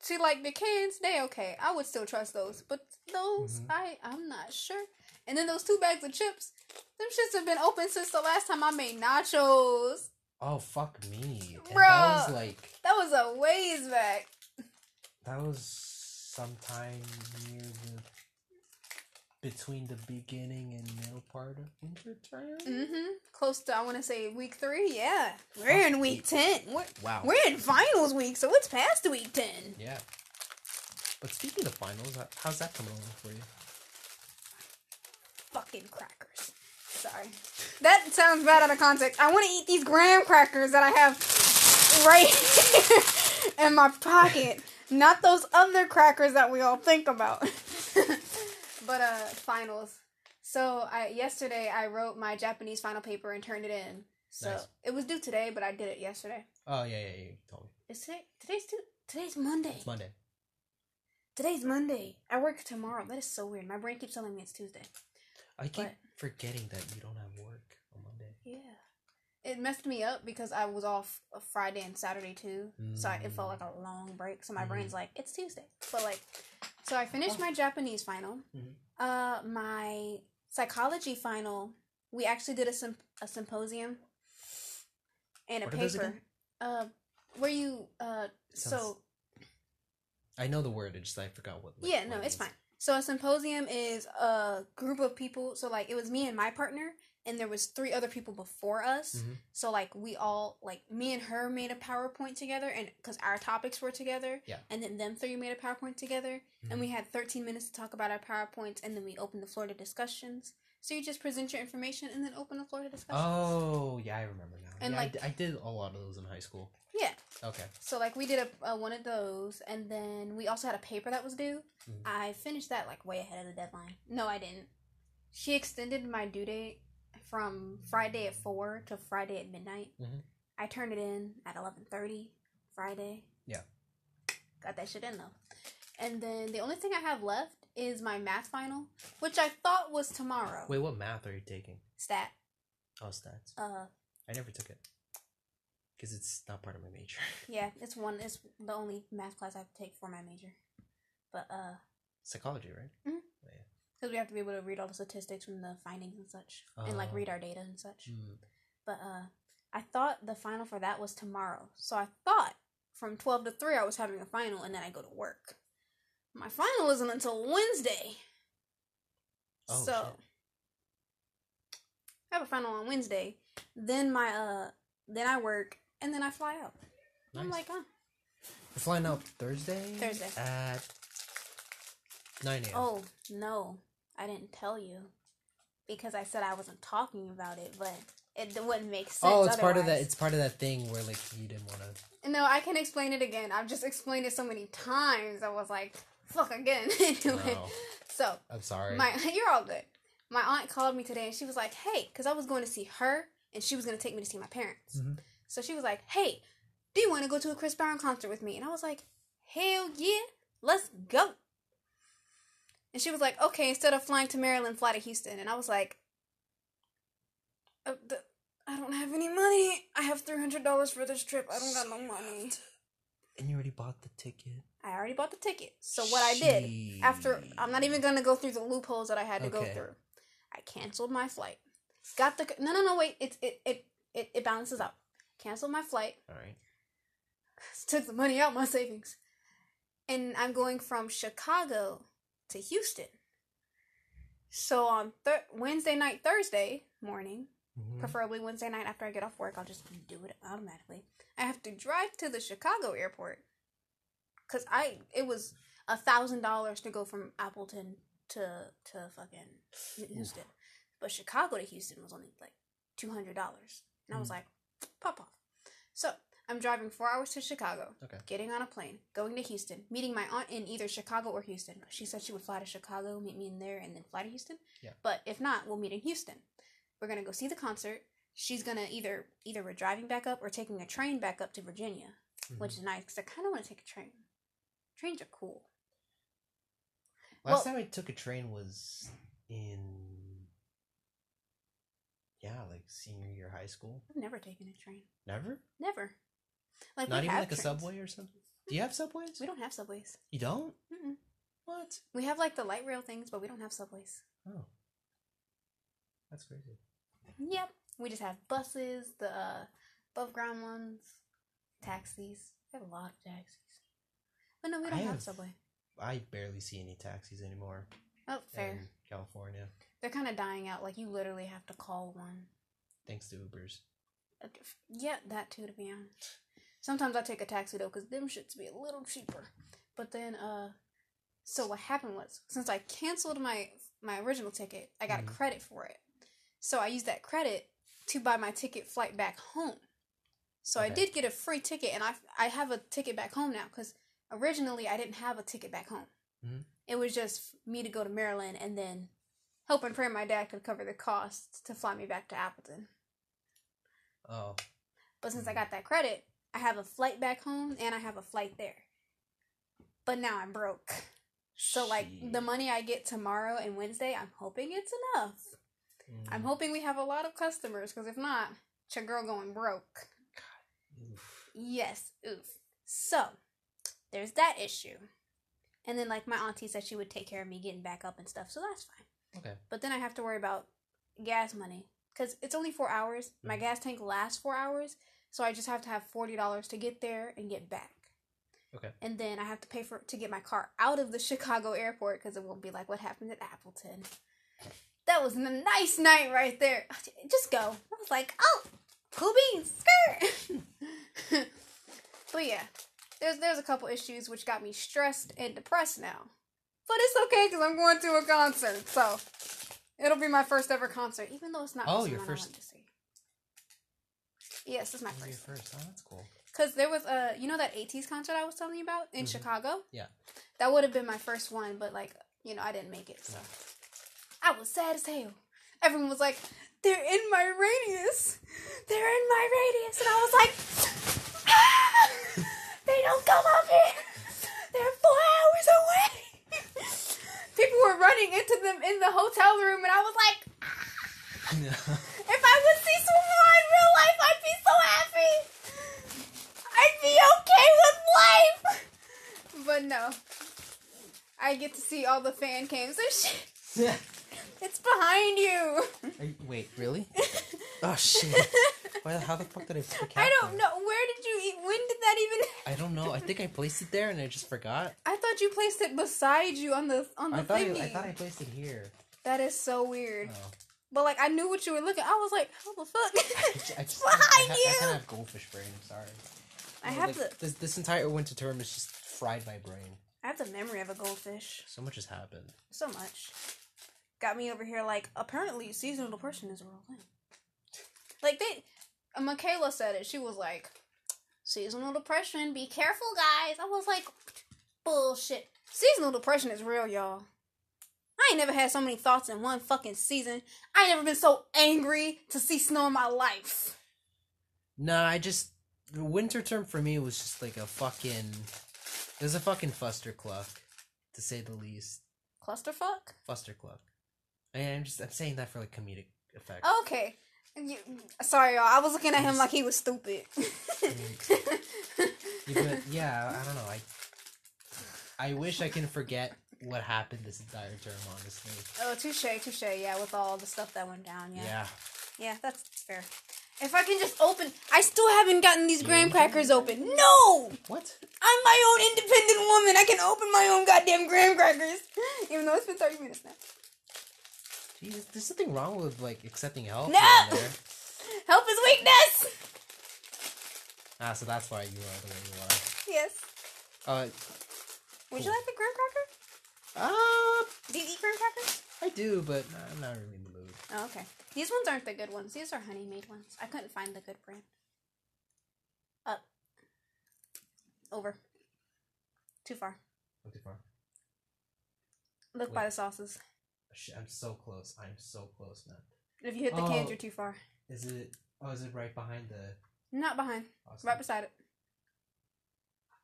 See, like the cans, they okay. I would still trust those, but those, Mhm. I I'm not sure. And then those two bags of chips, them shits have been open since the last time I made nachos. Oh fuck me! And that was like That was a ways back. that was sometime near the between the beginning and middle part of winter term. Mm-hmm. Close to I want to say week three. Yeah, we're in week ten. We're Wow. we're in finals week, so it's past week ten. Yeah. But speaking of finals, how's that coming along for you? Fucking crackers. Sorry, that sounds bad out of context. I want to eat these graham crackers that I have right [laughs] in my pocket, not those other crackers that we all think about. [laughs] but uh, finals. So I yesterday I wrote my Japanese final paper and turned it in. So Nice. it was due today, but I did it yesterday. Oh yeah, yeah, yeah. You told me. Is today today's tu- today's Monday. It's Monday. Today's Monday. I work tomorrow. That is so weird. My brain keeps telling me it's Tuesday. I keep But- forgetting that you don't have work on Monday. Yeah. It messed me up because I was off a Friday and Saturday too. So I, it felt like a long break. So my Mhm. brain's like, it's Tuesday. But like, so I finished my Japanese final. Mhm. Uh, my psychology final, we actually did a, symp- a symposium and a What paper. Uh, where you, uh, so I know the word. I just I forgot what. like, yeah, no, it it's fine. So a symposium is a group of people. So like it was me and my partner, and there was three other people before us. Mhm. So like we all like me and her made a PowerPoint together, and because our topics were together. Yeah. And then them three made a PowerPoint together, and we had thirteen minutes to talk about our PowerPoints, and then we opened the floor to discussions. So you just present your information and then open the floor to discussion. Oh yeah, I remember now. And, yeah, I like- d- I, did a lot of those in high school. Yeah. Okay. So like we did a, a one of those, and then we also had a paper that was due. Mhm. I finished that like way ahead of the deadline. No, I didn't. She extended my due date from Friday at four to Friday at midnight. Mhm. I turned it in at eleven thirty Friday. Yeah. Got that shit in though. And then the only thing I have left is my math final, which I thought was tomorrow. Wait, what math are you taking? Stat. Oh, stats. Uh, I never took it because it's not part of my major. [laughs] yeah, it's one. It's the only math class I have to take for my major. But uh, Psychology, right? Yeah. because we have to be able to read all the statistics from the findings and such, and like Oh. read our data and such. Mm. But uh, I thought the final for that was tomorrow, so I thought from twelve to three I was having a final, and then I go to work. My final isn't until Wednesday, Oh, so shit. I have a final on Wednesday. Then my uh, then I work, and then I fly out. I'm like, oh, We're flying out Thursday. Thursday. At 9 a.m. Oh no, I didn't tell you because I said I wasn't talking about it, but it wouldn't make sense. Oh, it's part of that. It's part of that thing where like you didn't want to. No, I can explain it again. I've just explained it so many times. I was like, fuck again. [laughs] anyway, Oh, so I'm sorry. my [laughs] you're all good. My aunt called me today and she was like, "Hey," because I was going to see her and she was going to take me to see my parents. Mhm. So she was like, "Hey, do you want to go to a Chris Brown concert with me?" And I was like, "Hell yeah, let's go." And she was like, "Okay, instead of flying to Maryland, fly to Houston." And I was like, uh, "I don't have any money. I have three hundred dollars for this trip. I don't got no money." and you already bought the ticket. I already bought the ticket. So what I did after I'm not even gonna go through the loopholes that I had to go through. I canceled my flight. Got the no no no wait it it it it, it balances out. Canceled my flight. All right. [laughs] Took the money out my savings, and I'm going from Chicago to Houston. So on thir- Wednesday night, Thursday morning, Mhm. preferably Wednesday night after I get off work, I'll just do it automatically. I have to drive to the Chicago airport because I it was a thousand dollars to go from Appleton to to fucking Houston, but Chicago to Houston was only like two hundred dollars, and I was Mm. like, pop off. So I'm driving four hours to Chicago, Okay. getting on a plane, going to Houston, meeting my aunt in either Chicago or Houston. She said she would fly to Chicago, meet me in there, and then fly to Houston. Yeah. But if not, we'll meet in Houston. We're gonna go see the concert. She's gonna either either we're driving back up or taking a train back up to Virginia, mm-hmm. which is nice because I kind of want to take a train. Trains are cool. Last well- time I took a train was in. Yeah, like senior year high school. I've never taken a train. Never. Never. Like Not even like a subway or something. Do you have subways? We don't have subways. You don't? Mm-mm. What? We have like the light rail things, but we don't have subways. Oh, that's crazy. Yep. We just have buses, the uh, above ground ones, taxis. We have a lot of taxis. But no, we don't have, have- subway. I barely see any taxis anymore Oh, fair. in California, They're kind of dying out. Like you literally have to call one. thanks to Ubers. Uh, Yeah, that too, to be honest. Sometimes I take a taxi though, because them shits be a little cheaper. But then, uh, so what happened was, since I canceled my my original ticket, I got Mhm. a credit for it. So I used that credit to buy my ticket flight back home. So I did get a free ticket, and I I have a ticket back home now because originally I didn't have a ticket back home. Mhm. It was just me to go to Maryland and then hope and pray my dad could cover the costs to fly me back to Appleton. Oh, But since I got that credit, I have a flight back home and I have a flight there. But now I'm broke. So like the money I get tomorrow and Wednesday, I'm hoping it's enough. I'm Mm, hoping we have a lot of customers because if not, it's your girl going broke. oof. Yes, oof. So there's that issue. And then like my auntie said she would take care of me getting back up and stuff, so that's fine. Okay. But then I have to worry about gas money because it's only four hours. My Mhm. gas tank lasts four hours, so I just have to have forty dollars to get there and get back. Okay. And then I have to pay for to get my car out of the [laughs] Chicago airport because it won't be like what happened at Appleton. That was a nice night right there. [sighs] Just go. I was like, oh, cool beans, skirt. [laughs] but yeah, there's there's a couple issues which got me stressed and depressed now. But it's okay because I'm going to a concert, so it'll be my first ever concert, even though it's not. Oh, your one I first- to see. Yes, this is my first. your first. Oh, that's cool. Because there was a, you know, that '80s concert I was telling you about in Mhm. Chicago. Yeah. That would have been my first one, but like, you know, I didn't make it, so I was sad as hell. Everyone was like, "They're in my radius. They're in my radius," and I was like, [laughs] "Ah! "They don't come up here. They're four hours away." People were running into them in the hotel room, and I was like, [laughs] if I would see Swan in real life, I'd be so happy. I'd be okay with life. But no. I get to see all the fan cams and shit. [laughs] It's behind you. You- wait, really? [laughs] Oh shit! Why, how the fuck did I put the cap I don't there? know. Where did you eat? When did that even. I don't know. I think I placed it there and I just forgot. I thought you placed it beside you on the on the I thought I, thingy. I thought I placed it here. That is so weird. Oh. But like, I knew what you were looking. I was like, how the [laughs] I fuck? just, I, just, [laughs] behind I, I, you. I kind of have goldfish brain. I'm sorry. I have the this. This entire winter term is just fried my brain. I have the memory of a goldfish. So much has happened. So much. Got me over here like apparently seasonal depression is a real thing. Like they Michaela said it. She was like, Seasonal depression, be careful guys. I was like bullshit. Seasonal depression is real, y'all. I ain't never had so many thoughts in one fucking season. I ain't never been so angry to see snow in my life. No, I just the winter term for me was just like a fucking. It was a fucking fustercluck, to say the least. Clusterfuck? Fustercluck. And I'm just I'm saying that for like comedic effect. Okay. You, sorry, y'all. I was looking at him like he was stupid. Yeah, but yeah, I don't know. I I wish I can forget what happened this entire term. Honestly. oh, touche, touche. Yeah, with all the stuff that went down. Yeah. Yeah. Yeah, that's fair. If I can just open, I still haven't gotten these graham crackers open. No, What? I'm my own independent woman. I can open my own goddamn graham crackers, [laughs] even though it's been thirty minutes now. Jesus, there's something wrong with like accepting help. No! here and there. [laughs] Help is weakness. Ah, so that's why you are the way you are. Yes. Uh, Would you like a graham cracker? uh, Do you eat graham crackers? I do, but I'm not really in the mood. Oh, okay. These ones aren't the good ones. These are honey made ones. I couldn't find the good brand. Up. Over. Too far. Not too far. Look by the sauces. I'm so close. I'm so close, man. If you hit the Oh. you're too far. Is it? Oh, is it right behind the? Not behind. Awesome. Right beside it.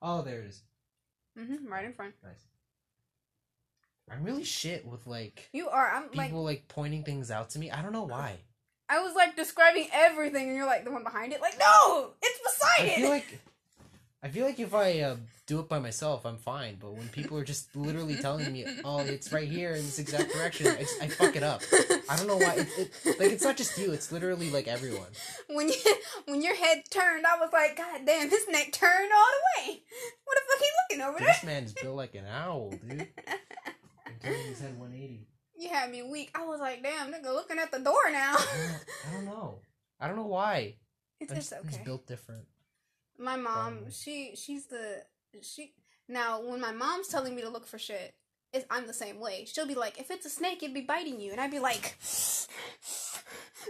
Oh, there it is. Mm-hmm. Right in front. Nice. I'm really shit with like You are. I'm like. people like pointing things out to me. I don't know why. I was like describing everything, and you're like the one behind it. Like, no, it's beside I it. feel like I feel like if I uh, do it by myself, I'm fine. But when people are just literally telling me, "Oh, it's right here in this exact direction," I, just, I fuck it up. I don't know why. It, it, like it's not just you. It's literally like everyone. when you when your head turned, I was like, God damn, his neck turned all the way. What the fuck he looking over there? this man's built like an owl, dude. [laughs] Turning his head 180. You had me weak. I was like, damn, nigga, looking at the door now. I don't, I don't know. I don't know why. it's I'm just just, I'm just okay. built different. My mom, she she's the she. Now, when my mom's telling me to look for shit, it's, I'm the same way. She'll be like, if it's a snake, it'd be biting you, and I'd be like,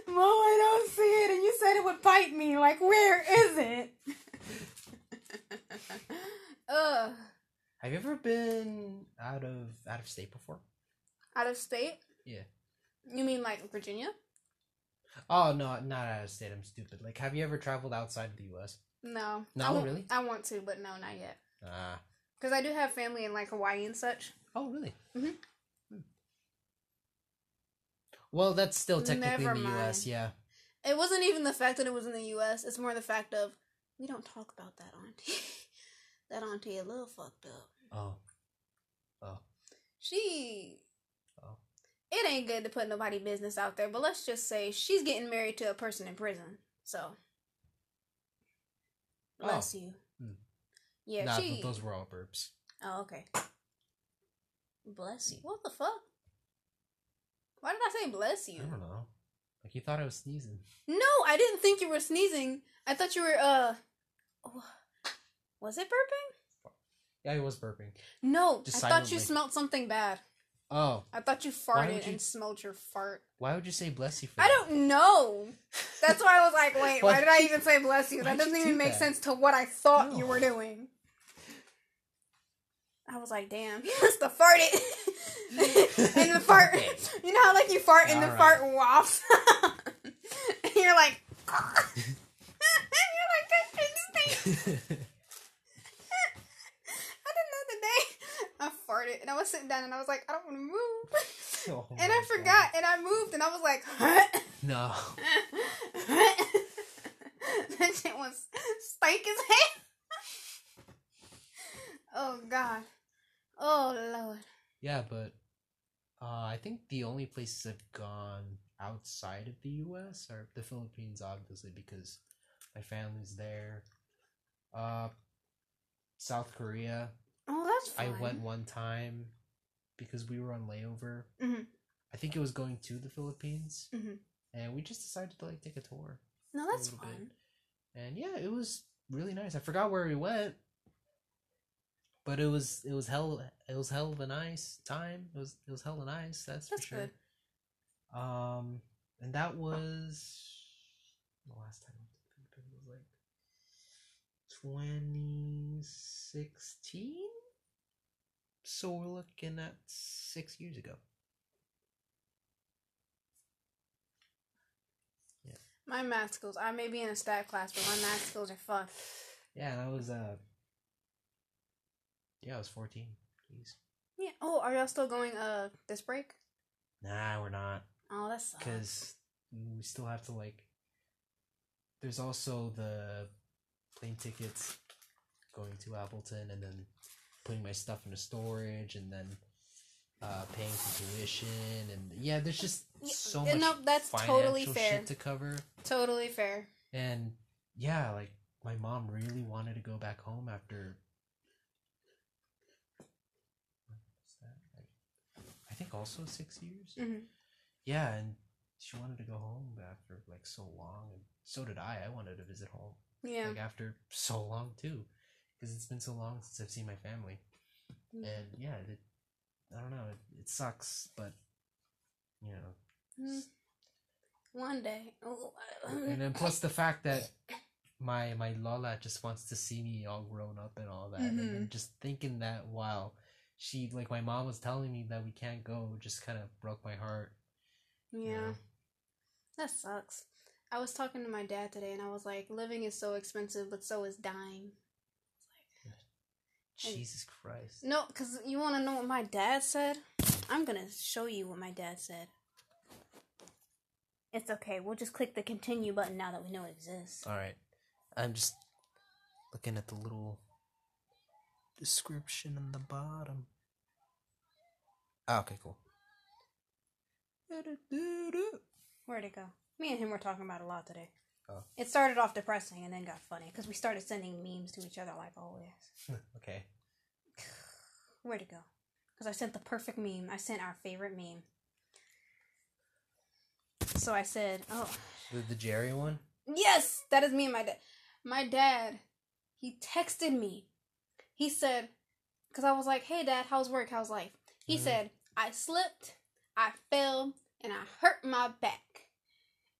Mom, I don't see it, and you said it would bite me. Like, where is it? [laughs] Ugh. Have you ever been out of out of state before? Out of state? Yeah. You mean like Virginia? Oh no, not out of state. I'm stupid. Like, have you ever traveled outside of the U.S.? No. No, I won't- really? I want to, but no, not yet. Ah. Because I do have family in like Hawaii and such. Oh, really? Mhm. Hmm. Well, that's still technically Never in the U.S. Yeah. It wasn't even the fact that it was in the U.S. It's more the fact of we don't talk about that auntie. [laughs] that auntie a little fucked up. Oh. Oh. She. Oh. It ain't good to put nobody business out there, but let's just say she's getting married to a person in prison. So. Bless you. Hmm. Yeah, nah, she. those were all burps. Oh, okay. Bless you. What the fuck? Why did I say bless you? I don't know. Like you thought I was sneezing. No, I didn't think you were sneezing. I thought you were uh oh, Was it burping? Yeah, I was burping. No, Just I thought you smelled something bad. Oh, I thought you farted you- and smelled your fart. why would you say bless you for I that? don't know. That's why I was like, wait, why Why'd did I even say bless you? [laughs] That doesn't you even do make that? sense to what I thought you were doing. I was like, damn, [laughs] he must have farted. [laughs] and the fart, you know how like you fart and the All fart wafts? and you're like, and you're like, that shit stinks. I did the other day. I farted and I was sitting down and I was like, I don't want to move. [laughs] Oh and I forgot and I moved and I was like, No. [laughs] that shit was stank as hell. [laughs] oh god. Oh lord. Yeah, but uh, I think the only places I've gone outside of the U.S. are the Philippines, obviously, because my family's there. Uh, South Korea. Oh, that's fine. I went one time because we were on layover. Mhm. I think it was going to the Philippines, Mhm. and we just decided to like take a tour. No, that's fun. bit. And yeah, it was really nice. I forgot where we went. but it was it was hell it was hell of a nice time. It was it was hell of nice. That's, That's for sure. good. Um, and that was the last time I went to Philippines was like twenty sixteen. So we're looking at six years ago. Yeah. My math skills. I may be in a stat class, but my math skills are fucked. Yeah, that was uh. Yeah, I was fourteen. Jeez. Yeah. Oh, are y'all still going uh this break? Nah, we're not. Oh, that sucks. because we still have to like there's also the plane tickets going to appleton and then putting my stuff into storage and then uh paying for tuition and yeah there's just so yeah, much no, that's financial totally fair. shit to cover Totally fair. and yeah like my mom really wanted to go back home after what's that like i think also six years hmm yeah, and she wanted to go home after like so long, and so did I. I wanted to visit home Yeah. like after so long too, because it's been so long since I've seen my family. Mm. And yeah, it, I don't know. It, it sucks, but you know, Mm. One day. Oh, and then plus the fact that my my Lola just wants to see me all grown up and all that, and then Mhm. just thinking that while she like my mom was telling me that we can't go, just kind of broke my heart. yeah. Yeah. That sucks. I was talking to my dad today, and I was like, "Living is so expensive, but so is dying." Jesus Christ. No, because you want to know what my dad said? I'm going to show you what my dad said. It's okay. We'll just click the continue button now that we know it exists. All right. I'm just looking at the little description on the bottom. Ah, okay, cool. Where'd it go? Me and him were talking about a lot today. Oh. It started off depressing and then got funny because we started sending memes to each other like always. [laughs] okay. [sighs] Where'd it go? Because I sent the perfect meme. I sent our favorite meme. So I said, oh, The, the Jerry one? Yes, that is me and my dad. My dad, he texted me. He said, because I was like, hey, dad, how's work? How's life? He Mhm. said, I slipped, I fell, and I hurt my back.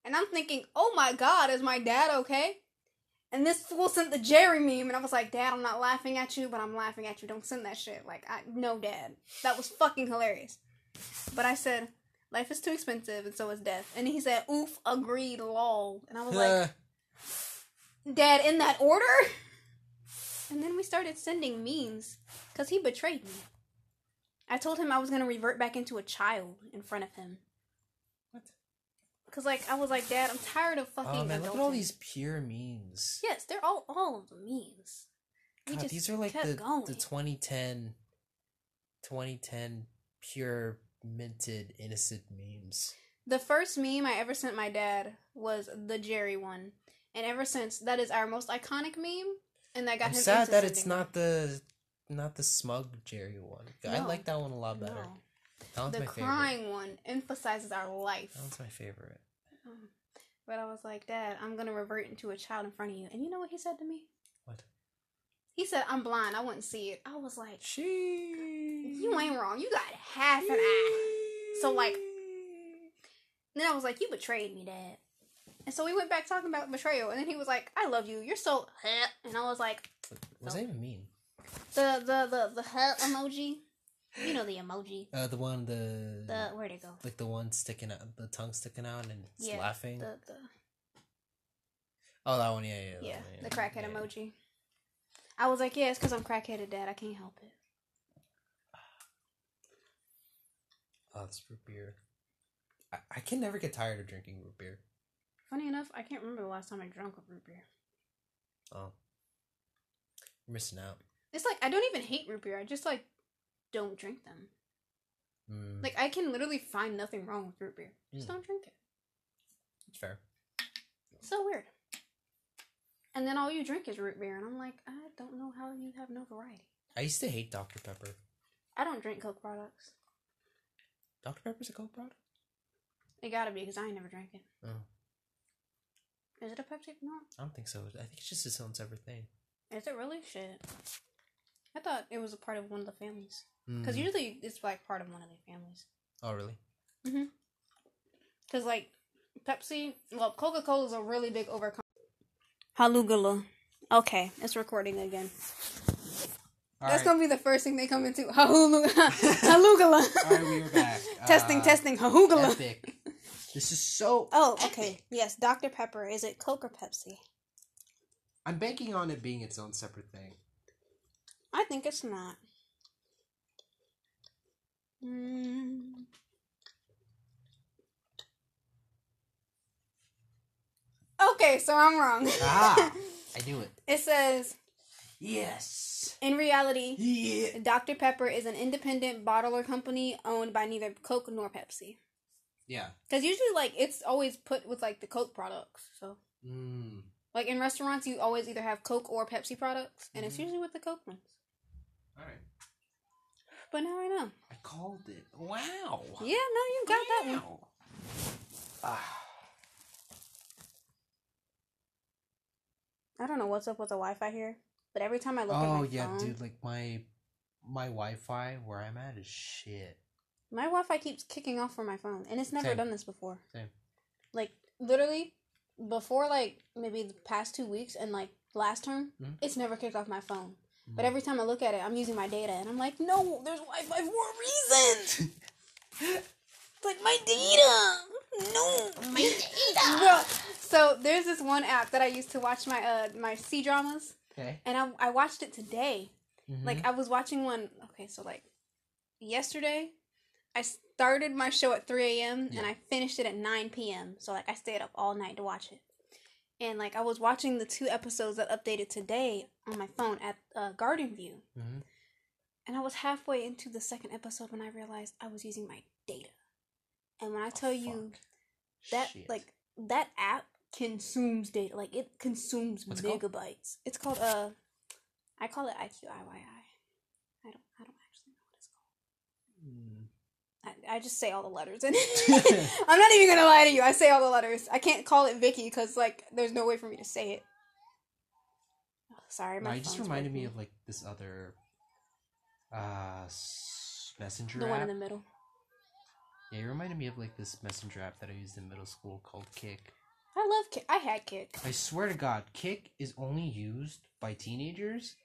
And I'm thinking, oh my God, is my dad okay? And this fool sent the Jerry meme, and I was like, Dad, I'm not laughing at you, but I'm laughing at you. Don't send that shit. Like, I no, Dad. That was fucking hilarious. But I said, life is too expensive, and so is death. And he said, oof, agreed, lol. And I was like, [laughs] Dad, in that order? And then we started sending memes because he betrayed me. I told him I was going to revert back into a child in front of him. Because, like, I was like, Dad, I'm tired of fucking oh man, look at all these pure memes. Yes, they're all all of the memes. We God, just these are like the, going. the 2010, 2010 pure minted innocent memes. The first meme I ever sent my dad was the Jerry one. And ever since, that is our most iconic meme. And that got I'm him sad that it's not the not the smug Jerry one. I like that one a lot better. No. The my favorite. crying one emphasizes our life. That one's my favorite. Um, but I was like, Dad, I'm gonna revert into a child in front of you. And you know what he said to me? What? He said, I'm blind, I wouldn't see it. I was like, She. You ain't wrong. You got half an eye. So, like- Then I was like, You betrayed me, Dad. And so we went back talking about betrayal, and then he was like, I love you. You're so [laughs] and I was like, What does that even mean? the the the the emoji. You know the emoji. Uh, the one the The where'd it go? like the one sticking out, the tongue sticking out, and it's Yeah, laughing. The the Oh, that one, yeah, yeah, yeah, one, the crackhead yeah. emoji. I was like, yeah, it's because I'm crackheaded, Dad. I can't help it. Oh, it's root beer. I, I can never get tired of drinking root beer. Funny enough, I can't remember the last time I drank a root beer. Oh, you're missing out. It's like I don't even hate root beer. I just like don't drink them. Mm, Like I can literally find nothing wrong with root beer. Just Mm. don't drink it. it's fair. So weird. And then all you drink is root beer, and I'm like, I don't know how you have no variety. I used to hate Dr Pepper. I don't drink Coke products. Dr Pepper's a Coke product. It gotta be because I ain't never drank it. Oh, Is it a Pepsi? No. I don't think so. I think it's just its own separate thing. Is it really? Shit. I thought it was a part of one of the families. Because Mm. usually it's like part of one of the families. Oh, really? Because like Pepsi, well, Coca Cola is a really big overcome. Halugala. Okay, it's recording again. All That's right. gonna be the first thing they come into. Halugala. [laughs] Halugala. All right, we are back. [laughs] testing, Uh, testing. Halugala. Epic. This is so. Oh, okay. Yes, Dr. Pepper. Is it Coke or Pepsi? I'm banking on it being its own separate thing. I think it's not. Okay, so I'm wrong. [laughs] Ah, I knew it. it says, Yes. in reality, Yeah. Dr. Pepper is an independent bottler company owned by neither Coke nor Pepsi. Yeah. Because usually, like, it's always put with, like, the Coke products. So, Mm. like, in restaurants, you always either have Coke or Pepsi products, and it's Mhm. usually with the Coke ones. All right. But now I know. I called it. Wow. Yeah, no, you got that one. Ah. I don't know what's up with the Wi-Fi here, but every time I look at it Oh my yeah, phone, dude. Like my my Wi-Fi where I'm at is shit. my Wi-Fi keeps kicking off from my phone, and it's never Same. done this before. Same. Like literally, before like maybe the past two weeks and like last term, Mhm. it's never kicked off my phone. But Mhm. every time I look at it, I'm using my data, and I'm like, no, there's Wi-Fi for a reason. [laughs] Like my data, no, My [laughs] data. Bro, so there's this one app that I used to watch my uh my C dramas, Okay. and I I watched it today. Mhm. Like I was watching one. Okay, so like yesterday, I started my show at three a.m. Yeah. and I finished it at nine p.m. So like I stayed up all night to watch it, and like I was watching the two episodes that updated today on my phone at uh, Garden View, Mhm. and I was halfway into the second episode when I realized I was using my data. And when I tell you that Shit. like that app consumes data, like it consumes What's it called? megabytes. It's called uh, I call it IQIYI. I don't I don't actually know what it's called. Mm. I, I just say all the letters in [laughs] it. [laughs] I'm not even gonna lie to you. I say all the letters. I can't call it Vicky because like there's no way for me to say it. Oh, sorry, No, my it just phone's reminded me of like this other uh s- messenger the app. one in the middle. Yeah, it reminded me of like this messenger app that I used in middle school called Kik. I love Kik. I had Kik. I swear to God, Kik is only used by teenagers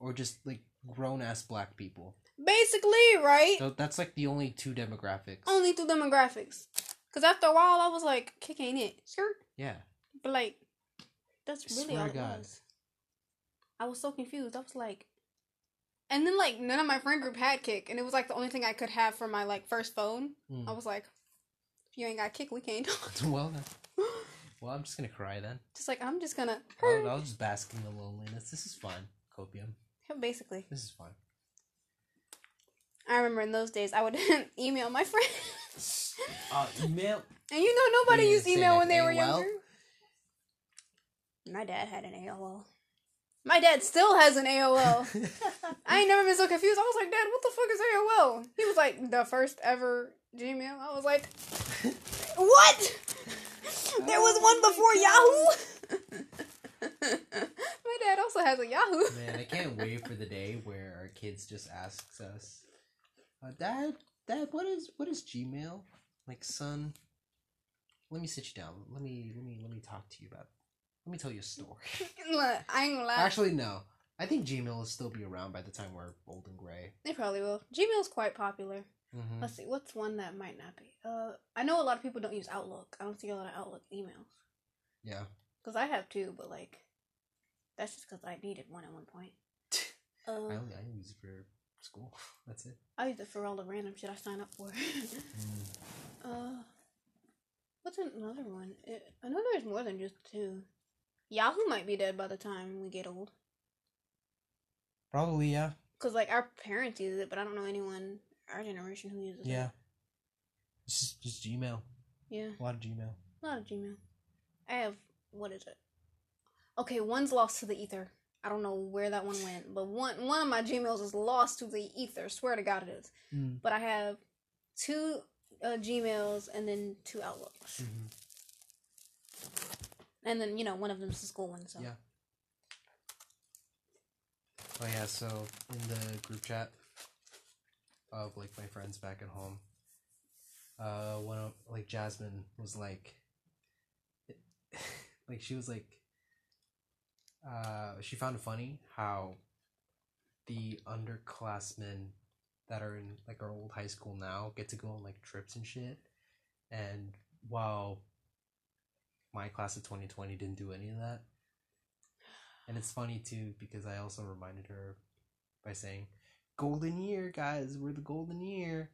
or just like grown ass black people. Basically, right? So that's like the only two demographics. Only two demographics. Cause after a while, I was like, Kik ain't it, sure. Yeah. But like, that's I really swear all to it God. was. I was so confused. I was like, and then like none of my friend group had Kik, and it was like the only thing I could have for my like first phone. Hmm. I was like, if you ain't got Kik, we can't. [laughs] [laughs] well then. Well, I'm just gonna cry then. just like I'm just gonna. I'll, I'll just bask in the loneliness. This is fun. Copium. Basically, This is fun. I remember in those days I would [laughs] email my friends, [laughs] Uh, email. and you know nobody You used email when they were younger. My dad had an AOL. My dad still has an AOL. [laughs] I ain't never been so confused. I was like, Dad, what the fuck is AOL? He was like, the first ever Gmail. I was like, what? There was one before Yahoo. [laughs] My dad also has a Yahoo. Man, I can't wait for the day where our kids just asks us, uh, "Dad, Dad, what is what is Gmail?" Like, son, let me sit you down. Let me let me let me talk to you about. Let me tell you a story. [laughs] Look, I ain't gonna lie. Actually, no. I think Gmail will still be around by the time we're old and gray. they probably will. Gmail's quite popular. Mm-hmm. Let's see, what's one that might not be? Uh, I know a lot of people don't use Outlook. I don't see a lot of Outlook emails. Yeah. Cause I have two, but like, that's just cause I needed one at one point. [laughs] I Uh, only I use it for school. [laughs] That's it. I use it for all the random shit I sign up for. Mm. [laughs] uh, what's another one? It, I know there's more than just two. Yahoo might be dead by the time we get old. Probably yeah. Cause like our parents use it, but I don't know anyone our generation who uses Yeah. it. It's just, just Gmail. Yeah, A lot of Gmail. a lot of Gmail. I have what is it? Okay, one's lost to the ether. I don't know where that one went, but one one of my Gmails is lost to the ether. Swear to God, it is. Mm. But I have two uh, Gmails and then two Outlooks, hmm and then you know one of them's the school one. So Yeah. Oh yeah, so in the group chat of like my friends back at home, uh, one of like Jasmine was like, [laughs] like she was like, uh, she found it funny how the underclassmen that are in like our old high school now get to go on like trips and shit, and while my class of twenty twenty didn't do any of that. And it's funny too because I also reminded her by saying, "Golden year, guys, we're the golden year,"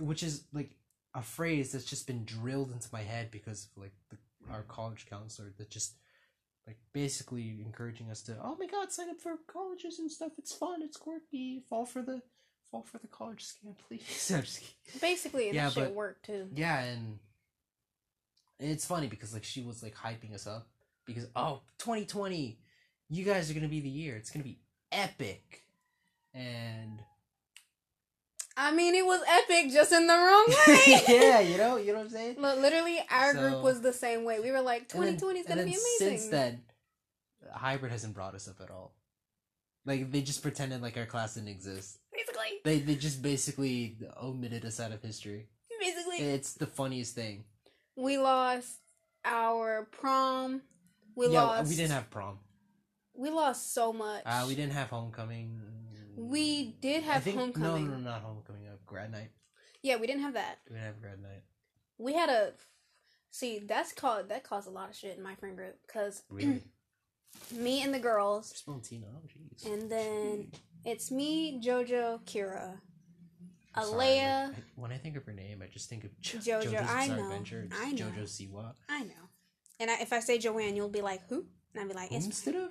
which is like a phrase that's just been drilled into my head because of like the, our college counselor that just like basically encouraging us to, "Oh my God, sign up for colleges and stuff. It's fun. It's quirky. Fall for the fall for the college scam, [laughs] please." I'm just kidding. Basically, Yeah, that shit but- worked too. Yeah, and it's funny because like she was like hyping us up because oh 2020, you guys are gonna be the year. It's gonna be epic, and I mean, it was epic, just in the wrong [laughs] way. yeah, you know, you know what I'm saying. Look, literally, our So- group was the same way. We were like, And then- 2020 is gonna be amazing. Since then, hybrid hasn't brought us up at all. Like they just pretended like our class didn't exist. basically, They they just basically omitted us out of history. basically, It's the funniest thing. we lost our prom. We yeah, lost. we didn't have prom. We lost so much. Uh, we didn't have homecoming. We did I have think, homecoming. No, no, no, not homecoming. Uh, grad night. Yeah, we didn't have that. We didn't have grad night. We had a. See, that's called that caused a lot of shit in my friend group because [clears throat] Really? me and the girls, Spelling Tina. Oh, jeez. and then it's me, JoJo, Kira, I'm Alea. I- when I think of her name, I just think of jo- Jojo, JoJo's I know, Adventure. I know. JoJo Siwa. I know. And I, if I say Joanne, you'll be like, who? And I'd be like, it's. Instead of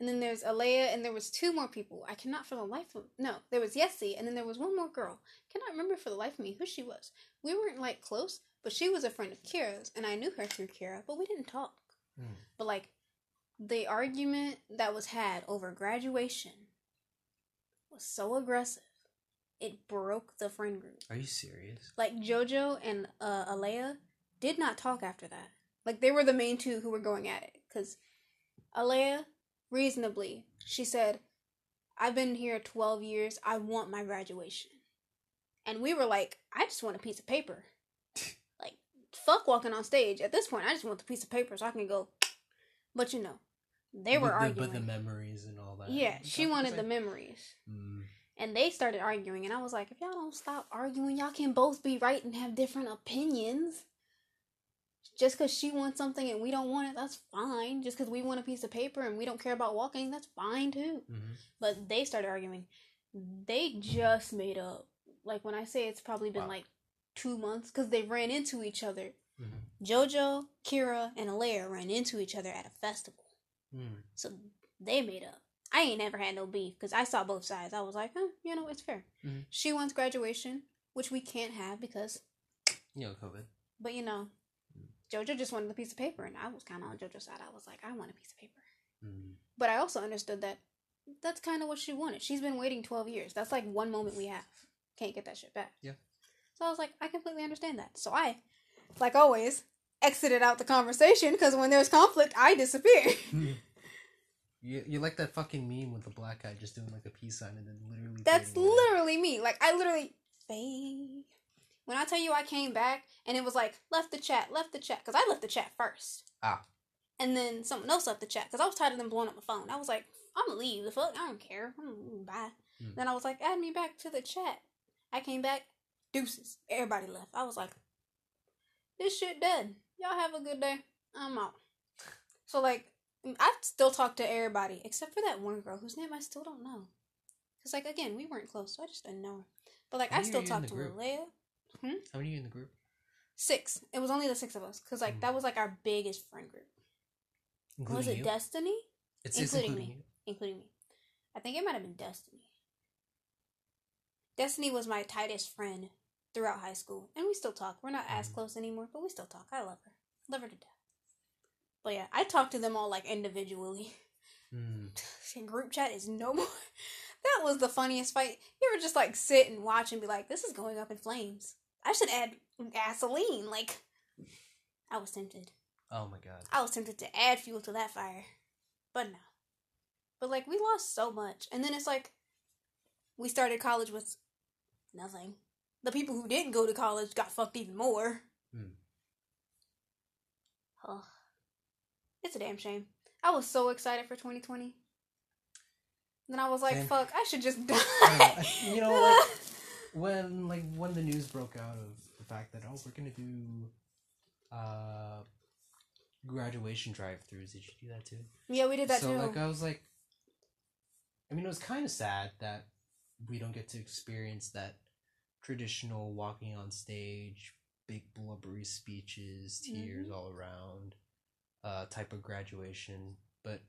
And then there's Alea, and there was two more people. I cannot for the life of no. There was Yessie, and then there was one more girl. Cannot remember for the life of me who she was. We weren't like close, but she was a friend of Kira's, and I knew her through Kira, but we didn't talk. Hmm. But like, the argument that was had over graduation was so aggressive, it broke the friend group. Are you serious? Like JoJo and uh, Alea did not talk after that. Like they were the main two who were going at it. Because Alea, reasonably, she said, "I've been here twelve years. I want my graduation." And we were like, "I just want a piece of paper." [laughs] like, fuck walking on stage. At this point, I just want the piece of paper so I can go. But you know, they were but the, arguing. But the memories and all that. yeah, she wanted the memories. Mm. And they started arguing, and I was like, if y'all don't stop arguing, y'all can both be right and have different opinions. Just because she wants something and we don't want it, that's fine. Just because we want a piece of paper and we don't care about walking, that's fine too. Mhm. But they started arguing. They just made up. Like when I say it's probably been Wow. like two months because they ran into each other. Mhm. JoJo, Kira, and Alea ran into each other at a festival. Mm. So they made up. I ain't never had no beef because I saw both sides. I was like, huh, you know, it's fair. Mhm. She wants graduation, which we can't have because, You know, COVID. but you know, JoJo just wanted a piece of paper, and I was kind of on JoJo's side. I was like, I want a piece of paper. Mm. But I also understood that that's kind of what she wanted. She's been waiting 12 years. That's like one moment we have. Can't get that shit back. Yeah. So I was like, I completely understand that. So I, like always, exited out the conversation because when there's conflict, I disappear. [laughs] You, you like that fucking meme with the black guy just doing like a peace sign and then literally. That's literally me. Like I literally fade. When I tell you I came back and it was like left the chat, left the chat, because I left the chat first. Ah. And then someone else left the chat because I was tired of them blowing up my phone. I was like, I'm gonna leave. The fuck, I don't care. I'm bye. Hmm. Then I was like, add me back to the chat. I came back, deuces. Everybody left. I was like, this shit dead. Y'all have a good day. I'm out. So like, I still talk to everybody except for that one girl whose name I still don't know. Cause like again, we weren't close, so I just didn't know her. But like, How I still talk to group? Leia. How many are you in the group? Six. It was only the six of us, cause like Hmm. that was like our biggest friend group. Including was it you? Destiny? It's, including including me. Including me. I think it might have been Destiny. Destiny was my tightest friend throughout high school, and we still talk. We're not as Mhm. close anymore, but we still talk. I love her, love her to death. But yeah, I talk to them all like individually. [laughs] Mm. Group chat is no more. [laughs] That was the funniest fight. You ever just like sit and watch and be like, "This is going up in flames." I should add gasoline. Like, I was tempted. Oh my god. I was tempted to add fuel to that fire, but no. But like we lost so much. And then it's like we started college with nothing. The people who didn't go to college got fucked even more. Hmm. Oh. It's a damn shame. I was so excited for 2020. Then I was like, fuck, I should just [laughs] die. I don't know, I- you know, like, [laughs] when like when the news broke out of the fact that oh we're gonna do uh graduation drive-throughs did you do that too yeah, we did that so too. like i was like i mean it was kind of sad that we don't get to experience that traditional walking on stage big blubbery speeches tears Mhm. all around uh type of graduation but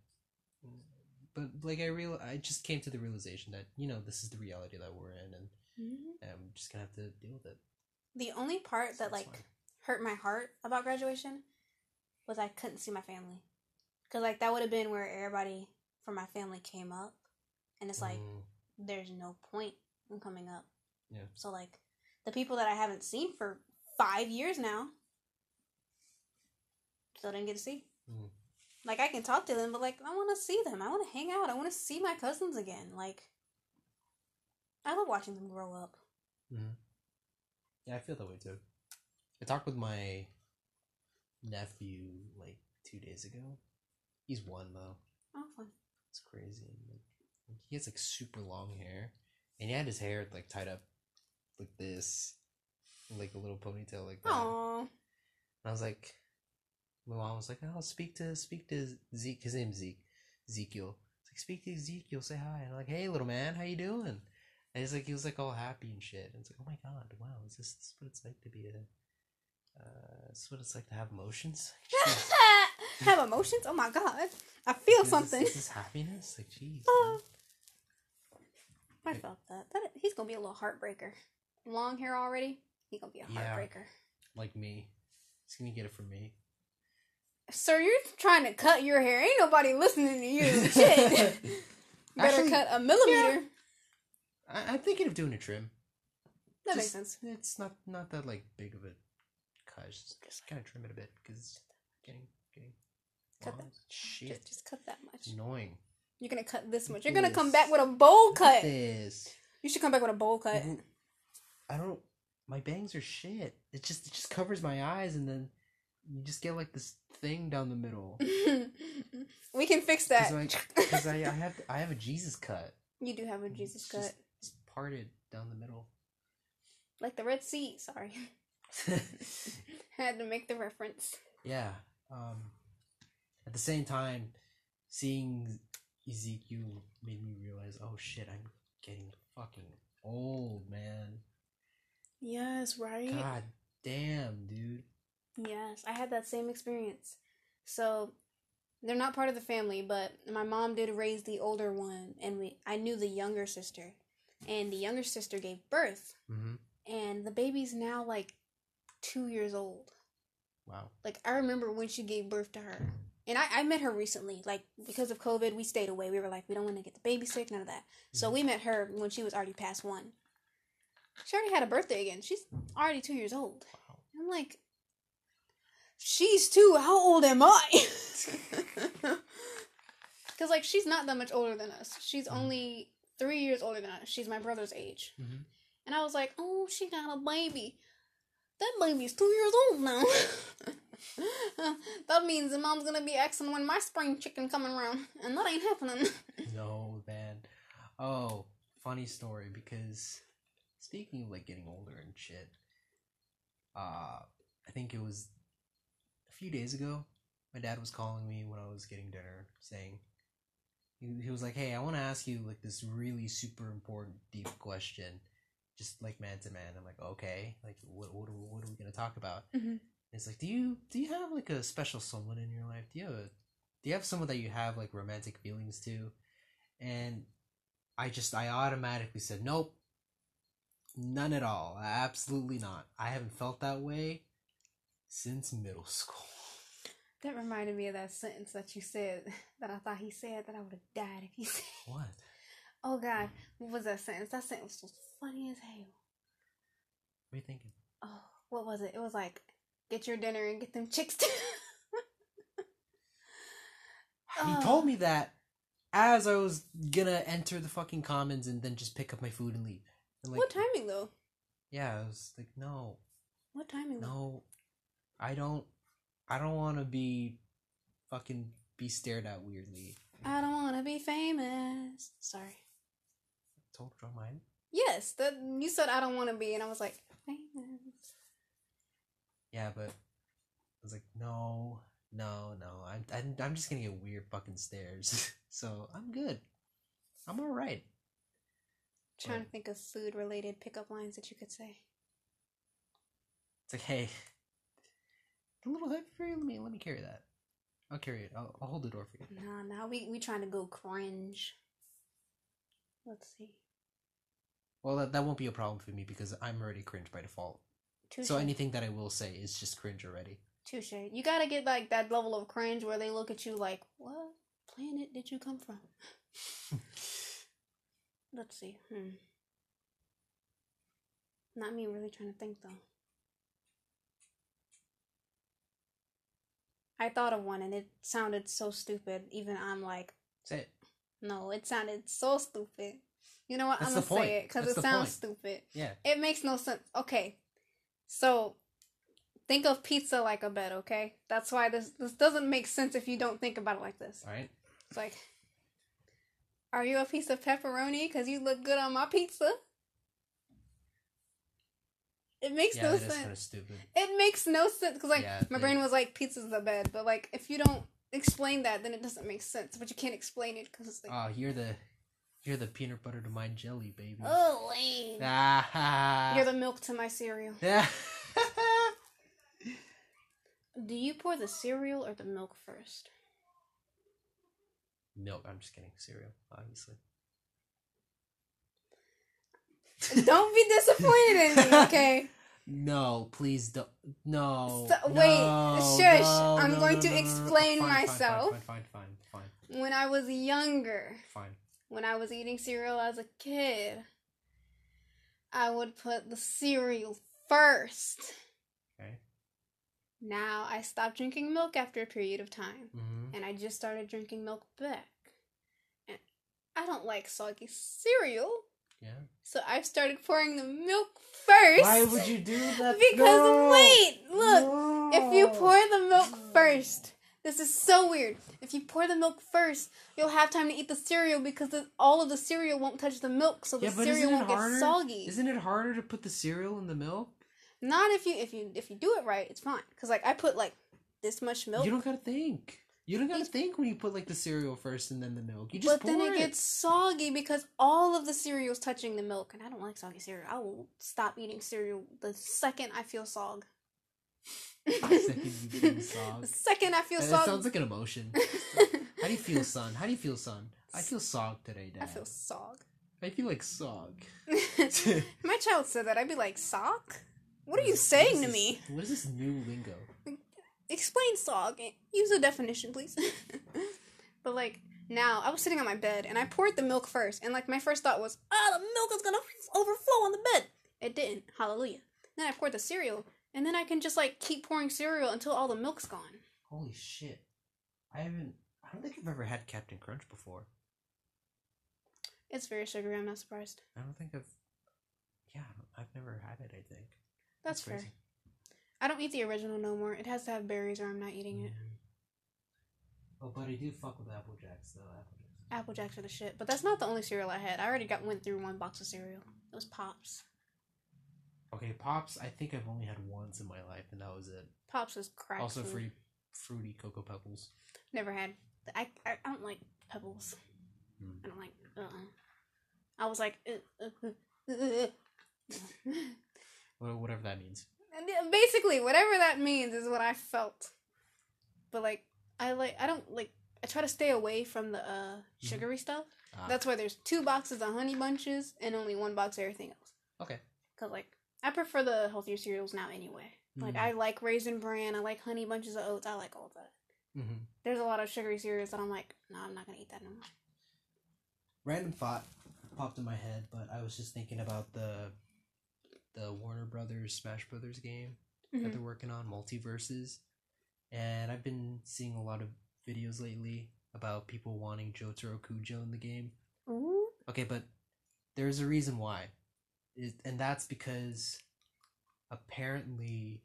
but like i real i just came to the realization that you know this is the reality that we're in and Mhm. i'm just gonna have to deal with it The only part So that like fine. hurt my heart about graduation was I couldn't see my family. Cause like that would have been where everybody from my family came up, and it's like Mm, there's no point in coming up. Yeah. So like the people that I haven't seen for five years now, still didn't get to see. Mm. Like I can talk to them, but like I want to see them. I want to hang out. I want to see my cousins again. Like I love watching them grow up. mhm. yeah i feel that way too i talked with my nephew like two days ago he's one though Oh, fun. It's crazy. Like, he has like super long hair, and he had his hair like tied up like this, like a little ponytail like that. Aww. And I was like, my mom was like, "Oh, speak to speak to Zeke. His name's Zeke. Ezekiel. Like speak to Ezekiel. Say hi." And I'm like, "Hey, little man, how you doing?" And he's like, he was like all happy and shit. And it's like, oh my god, wow, is this, this what it's like to be a, uh, this is what it's like to have emotions? Like. [laughs] Have emotions? Oh my god. I feel Is this- Is this [laughs] happiness? Like, jeez. Oh. I felt that. that. He's gonna be a little heartbreaker. Long hair already. He's gonna be a Yeah. heartbreaker. Like me. He's gonna get it from me. Sir, you're trying to cut your hair. Ain't nobody listening to you. Shit. [laughs] Better Actually, cut a millimeter. I, I'm thinking of doing a trim. That makes sense. It's not not that like big of a cut. Just, just kind of trim it a bit because it's getting getting Cut long. that. Shit, Just, just cut that much. it's annoying. You're gonna cut this much. You're gonna come back with a bowl Look cut. This. You should come back with a bowl cut. I don't. My bangs are shit. It just it just covers my eyes, and then you just get like this thing down the middle. [laughs] we can fix that. Because I, I have I have a Jesus cut. you do have a Jesus It's cut, just- parted down the middle. like the Red Sea. Sorry, [laughs] had to make the reference. yeah. Um. At the same time, seeing Ezekiel made me realize, oh shit, I'm getting fucking old, man. Yes, right. God damn, dude. Yes, I had that same experience. So they're not part of the family, but my mom did raise the older one, and we I knew the younger sister, and the younger sister gave birth, Mm-hmm. and the baby's now like two years old. Wow. Like I remember when she gave birth to her, and I, I met her recently. Like because of COVID, we stayed away. We were like, we don't want to get the baby sick, none of that. So Mhm. we met her when she was already past one. She already had a birthday again. She's already two years old. Wow. I'm like, she's two. How old am I? [laughs] [laughs] Because like she's not that much older than us. She's Mhm. only three years older than us. She's my brother's age. Mhm. And I was like, oh, she got a baby. That baby's two years old now. [laughs] that means the mom's gonna be asking when my spring chicken coming around, and that ain't happening. [laughs] No, man. Oh, funny story because speaking of like getting older and shit, uh, I think it was a few days ago. My dad was calling me when I was getting dinner, saying he, he was like, "Hey, I want to ask you like this really super important, deep question, just like man to man." I'm like, "Okay, like what what are, what are we gonna talk about?" Mhm. It's like, do you do you have like a special someone in your life? Do you have a do you have someone that you have like romantic feelings to? And I just I automatically said nope, none at all, absolutely not. I haven't felt that way since middle [laughs] school. That reminded me of that sentence that you said [laughs] that I thought he said that I would have died if he [laughs] said. What? Oh God, what was that sentence? That sentence was funny as hell. What are you thinking? Oh, what was it? It was like, get your dinner and get them chicks. too. [sighs] He Oh. told me that as I was gonna enter the fucking commons and then just pick up my food and leave. And like, what timing though? Yeah, I was like, no, What timing though? no, I don't, I don't want to be, fucking be stared at weirdly. I don't want to be famous. Sorry. Told Joe mine. Yes, that you said I don't want to be, and I was like famous. Yeah, but I was like, no, no, no. I'm, I'm, I'm just gonna get weird fucking stares. [laughs] so I'm good. I'm all right. trying Right. to think of food related pickup lines that you could say. It's like, hey, a little heavy for you. Let me, let me carry that. I'll carry it. I'll, I'll hold the door for you. Nah, nah, we we trying to go cringe. Let's see. Well, that, that won't be a problem for me because I'm already cringe by default. Touche. So anything that I will say is just cringe already. Touche. You gotta get like that level of cringe where they look at you like, "What planet did you come from?" [laughs] Let's see. Hmm. Not me really trying to think though. I thought of one and it sounded so stupid. Even I'm like, Say it. no, it sounded so stupid. You know what? That's I'm gonna point. say it because it sounds point. stupid. Yeah. It makes no sense. Okay. So think of pizza like a bed, okay? That's why this this doesn't make sense if you don't think about it like this. All right. It's like Are you a piece of pepperoni cuz you look good on my pizza? It makes Yeah, no is kind of sense. stupid. It makes no sense cuz like Yeah, my brain was like pizza's the bed, but like if you don't explain that then it doesn't make sense, but you can't explain it cuz it's like Oh, you're the, you're the peanut butter to my jelly, baby. Oh, lame. Ah. You're the milk to my cereal. [laughs] Yeah. Do you pour the cereal or the milk first? Milk. I'm just kidding. Cereal, obviously. Don't be disappointed in me, okay? No, please don't. No. So- wait, no, shush, no, I'm no, going to explain fine, myself. Fine, fine, fine, fine, fine, When I was younger, fine. when I was eating cereal as a kid, I would put the cereal first. Okay. Now I stopped drinking milk after a period of time, Mm-hmm. and I just started drinking milk back. And I don't like soggy cereal, Yeah. so I've started pouring the milk first. Why would you do that? Because No! wait, look. If you pour the milk first, this is so weird. If you pour the milk first, you'll have time to eat the cereal because the, all of the cereal won't touch the milk, so the Yeah, cereal won't harder? get soggy. Isn't it harder to put the cereal in the milk? Not if you if you if you do it right, it's fine. Cause like I put like this much milk, You don't gotta think. You don't gotta It's- think when you put like the cereal first and then the milk. You just but then pour it gets soggy because all of the cereal's touching the milk, and I don't like soggy cereal. I will stop eating cereal the second I feel sog. second you [laughs] sog. The second I feel That sog. sounds like an emotion. [laughs] How do you feel, son? How do you feel, son? I feel sog today, Dad. I feel sog. I feel like sog. [laughs] My child said that, I'd be like, sock? What are you saying is to me? What is this new lingo? Explain sog. Use a definition, please. [laughs] but like, now, I was sitting on my bed and I poured the milk first, and like, my first thought was, ah, the milk is gonna overflow on the bed. It didn't. Hallelujah. Then I poured the cereal, and then I can just like keep pouring cereal until all the milk's gone. Holy shit! I haven't. I don't think I've ever had Cap'n Crunch before. It's very sugary, I'm not surprised. I don't think I've. Yeah, I've never had it. I think That's, fair. crazy. I don't eat the original no more. It has to have berries or I'm not eating it. Oh, but I do fuck with Apple Jacks though. Apple Jacks. Apple Jacks are the shit. But that's not the only cereal I had. I already got went through one box of cereal. It was Pops. Okay, Pops. I think I've only had once in my life, and that was it. Pops is crack. also, food. free, fruity Cocoa Pebbles. Never had. I, I I don't like pebbles. Hmm. I don't like. Uh. uh I was like. Uh, uh, uh, uh, uh. Whatever that means. And basically, whatever that means is what I felt. But like, I like. I don't like. I try to stay away from the uh sugary stuff. Ah, That's why there's two boxes of honey bunches and only one box of everything else. okay. Cause like I prefer the healthier cereals now anyway. Like Mhm. I like raisin bran, I like honey bunches of oats, I like all that. Mm-hmm. There's a lot of sugary cereals that I'm like, no, I'm not gonna eat that no more. Random thought popped in my head, but I was just thinking about the the Warner Brothers Smash Brothers game that Mhm. they're working on, MultiVersus, and I've been seeing a lot of videos lately about people wanting Jotaro Kujo in the game. Ooh. Okay, but there's a reason why. It, and that's because apparently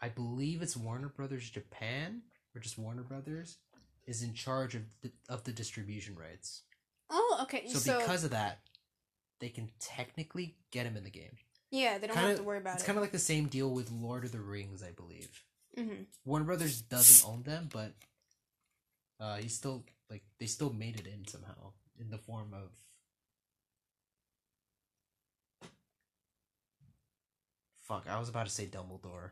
I believe it's Warner Brothers Japan or just Warner Brothers is in charge of the, of the distribution rights. Oh, okay. So, So, because of that, they can technically get him in the game. Yeah, they don't Kinda- have to worry about it's it. It's kind of like the same deal with Lord of the Rings, I believe. hmm Warner Brothers doesn't own them, but uh, he's still like they still made it in somehow in the form of. Fuck! I was about to say Dumbledore.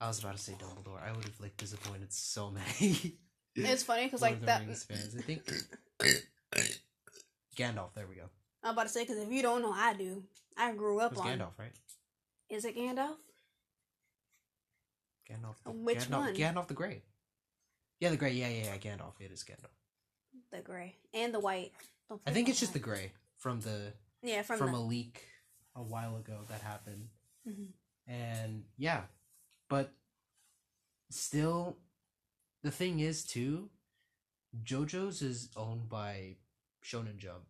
I was about to say Dumbledore. I would have like disappointed so [laughs] many. It's funny because like of that. Rings fans. I think [coughs] Gandalf. There we go. I'm about to say because if you don't know, I do. I grew up was on. Gandalf, right? Is it Gandalf? Gandalf. The, Which Gandalf, one? Gandalf the Grey. Yeah, the Grey. Yeah, yeah, yeah. Gandalf. It is Gandalf. The gray and the white. I think it's about just the. Grey from the yeah from, from, the. a leak a while ago that happened. Mhm. And yeah, but still, the thing is too, JoJo's is owned by Shonen Jump,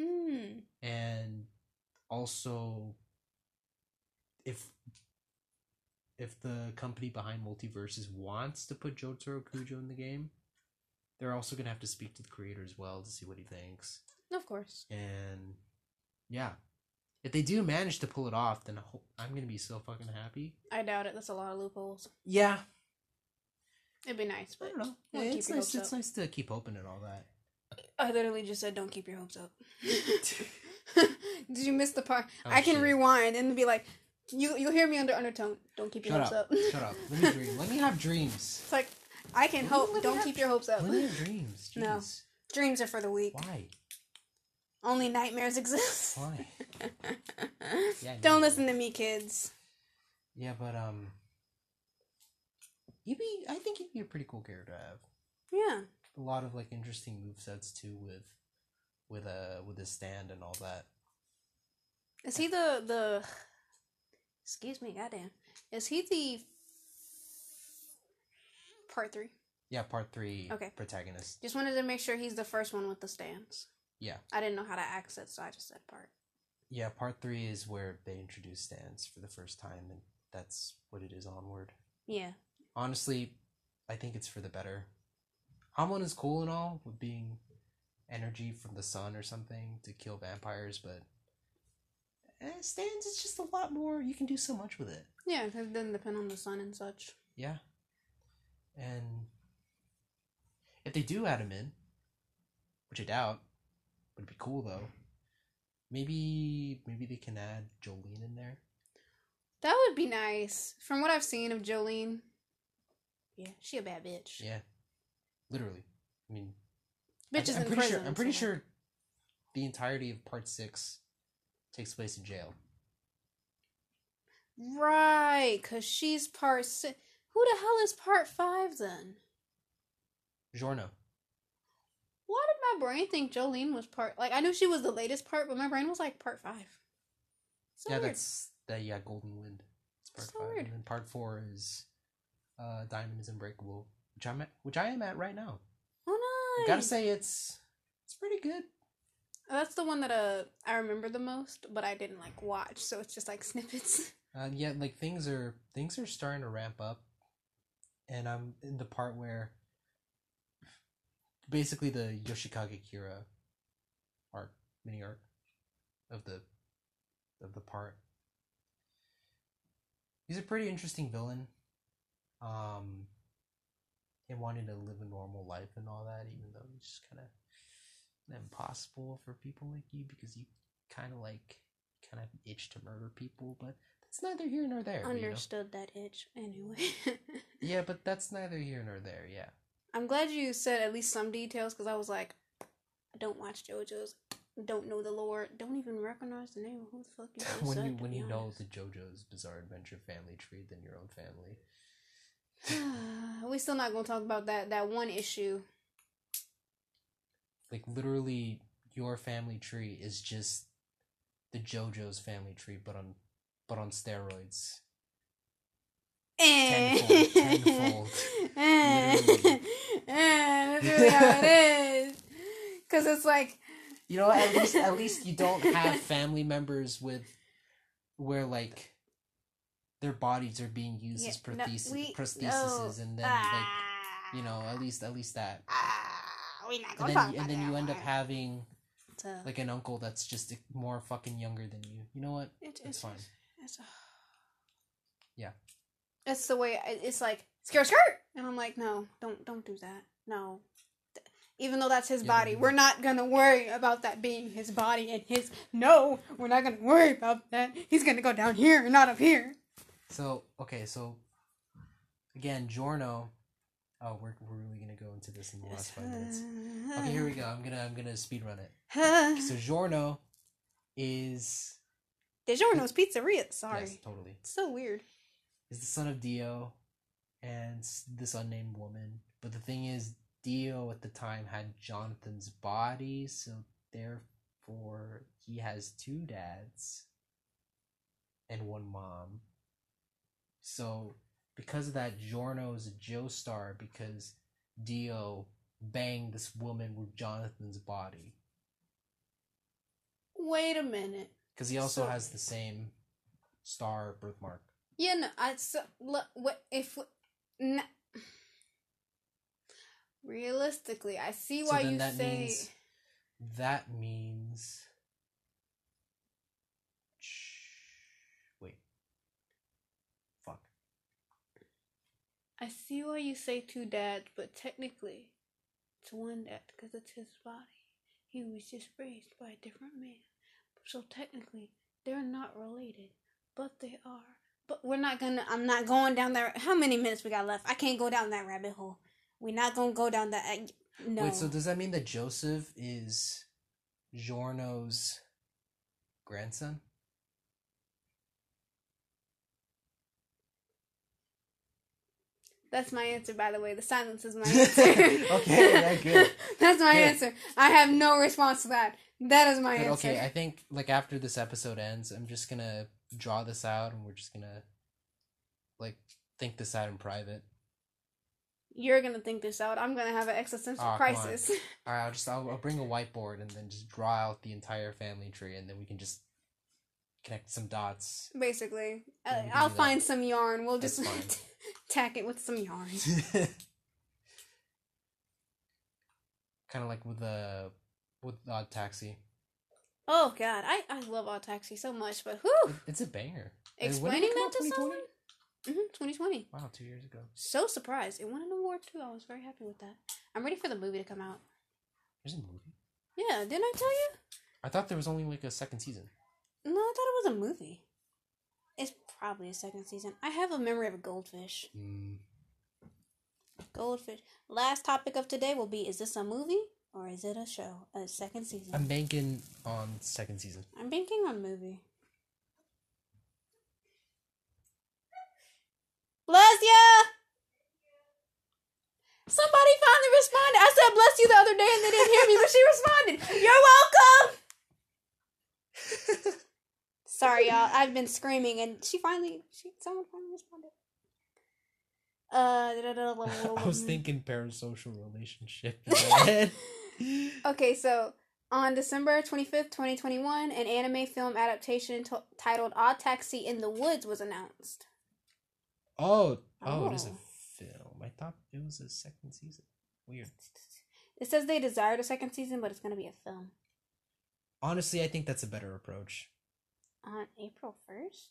Mm. and also if if the company behind MultiVersus wants to put Jotaro Kujo in the game, they're also gonna have to speak to the creator as well to see what he thinks. Of course. And yeah, if they do manage to pull it off, then I I'm gonna be so fucking happy. I doubt it. That's a lot of loopholes. Yeah, It'd be nice, I but don't know. Yeah, it's nice. It's up. nice to keep open and all that. I literally just said, "Don't keep your hopes up." [laughs] Did you miss the part? Oh, I can shit. rewind and be like, "You you'll hear me under undertone. Don't keep your Shut hopes up. up." Shut up. Let me dream. Let me have dreams. It's like I can Let hope. let me Don't have- keep your hopes up. Let me have dreams. No. Dreams are for the weak. Why? Only nightmares exist. Why? [laughs] Yeah, Don't listen to me, kids. Yeah, but um, you'd be. I think you'd be a pretty cool character to have. Yeah. A lot of like interesting move sets too, with with a with his stand and all that. Is he the the? Excuse me, goddamn. Is he the part three? Yeah, part three. Okay. Protagonist. Just wanted to make sure he's the first one with the stands. Yeah. I didn't know how to access, so I just said part. Yeah, part three is where they introduce stands for the first time, and that's what it is onward. Yeah. Honestly, I think it's for the better. Hamon is cool and all, with being energy from the sun or something to kill vampires, but eh, stands is just a lot more. You can do so much with it. Yeah, because it doesn't depend on the sun and such. Yeah. And if they do add him in, which I doubt, would be cool though. Maybe maybe they can add Jolyne in there. That would be nice. From what I've seen of Jolyne, yeah, she a bad bitch. Yeah. Literally. I mean Bitch is I, am in pretty prison. sure I'm pretty so- sure the entirety of part six takes place in jail. Right, because she's part six. Who the hell is part five then? Giorno. Why did my brain think Jolyne was part? Like I knew she was the latest part, but my brain was like part five. So yeah, weird. that's that yeah, Golden Wind. It's part So five. weird. And then part four is uh Diamond is Unbreakable. Which I'm at which I am at right now. Oh I nice. gotta say it's it's pretty good. that's the one that uh I remember the most, but I didn't like watch, so it's just like [laughs] snippets. Uh, yeah, like things are things are starting to ramp up, and I'm in the part where basically the Yoshikage Kira art mini art of the of the part. He's a pretty interesting villain. Um, him wanting to live a normal life and all that, even though he's just kind of impossible for people like you because you kind of like kind of itch to murder people, but that's neither here nor there. you know? Understood that itch anyway. [laughs] Yeah, but that's neither here nor there. Yeah. I'm glad you said at least some details because I was like, I don't watch JoJo's, don't know the lore, don't even recognize the name. Who the fuck [laughs] is when you when you know the JoJo's Bizarre Adventure family tree than your own family. [sighs] we still not gonna talk about that that one issue. Like literally, your family tree is just the JoJo's family tree, but on but on steroids. Tenfold, eh. tenfold. [laughs] Eh. Literally. [laughs] Eh, that's really how it is. Cause it's like You know, at least at least you don't have family members with where like their bodies are being used Yeah, as no, prosthesis, we- prostheses, oh, and then ah, like you know, at least at least that. ah, we not And gonna then talk and then that you end up having So, like an uncle that's just more fucking younger than you. You know what? it- It's fine. It's, [sighs] Yeah. It's the way it's like skirt skirt, and I'm like, no, don't don't do that. No, even though that's his Yeah, body, we're not gonna worry about that being his body and his. No, we're not gonna worry about that. He's gonna go down here and not up here. So okay, so again, Giorno. Oh, we're we're really gonna go into this in the last five minutes. Okay, here we go. I'm gonna I'm gonna speed run it. [sighs] So Giorno is DiGiorno's Pizzeria. Sorry, yes, totally. it's so weird. is the son of Dio and this unnamed woman. But the thing is, Dio at the time had Jonathan's body, so therefore he has two dads and one mom. So because of that, Giorno is a Joestar because Dio banged this woman with Jonathan's body. Wait a minute. Because he also So- has the same star birthmark. Yeah, no, I so look what if realistically, I see So why then you that say means that means wait. Fuck. I see why you say two dads, but technically, it's one dad because it's his body. He was just raised by a different man, so technically they're not related, but they are. But we're not gonna. I'm not going down that. How many minutes we got left? I can't go down that rabbit hole. We're not gonna go down that. No. Wait, so does that mean that Joseph is Giorno's grandson? That's my answer, by the way. The silence is my [laughs] answer. Okay, yeah, good. [laughs] That's my Good. answer. I have no response to that. That is my But answer. okay, I think like after this episode ends, I'm just gonna draw this out and we're just gonna like think this out in private. You're gonna think this out. I'm gonna have an existential on. crisis. [laughs] Alright, I'll just I'll, I'll bring a whiteboard and then just draw out the entire family tree and then we can just connect some dots. Basically, Yeah, Uh, I'll find some yarn. We'll That's just fine. [laughs] tack it with some yarn. [laughs] [laughs] kind of like with the with Odd Taxi. Oh God, I I love Odd Taxi so much, but whew, It's a banger. Explaining that to 2020? someone. Mm-hmm, 2020. Wow, two years ago. So surprised. It won an award too. I was very happy with that. I'm ready for the movie to come out. There's a movie. Yeah, didn't I tell you? I thought there was only like a second season. No, I thought it was a movie. It's probably a second season. I have a memory of a goldfish. Mm. Goldfish. Last topic of today will be: Is this a movie or is it a show? A second season. I'm banking on second season. I'm banking on movie. Bless ya! Somebody finally responded. I said bless you the other day and they didn't hear me, but she responded. You're welcome. [laughs] Sorry, y'all. I've been screaming and she finally, she, someone finally responded. Uh, I was thinking parasocial relationship. in my head. [laughs] [laughs] Okay, so on December 25th, 2021, an anime film adaptation t- titled Odd Taxi in the Woods was announced. oh, oh, it is a Oh. film. I thought it was a second season. Weird. It says they desired a second season, but it's going to be a film Honestly, I think that's a better approach. On April 1st.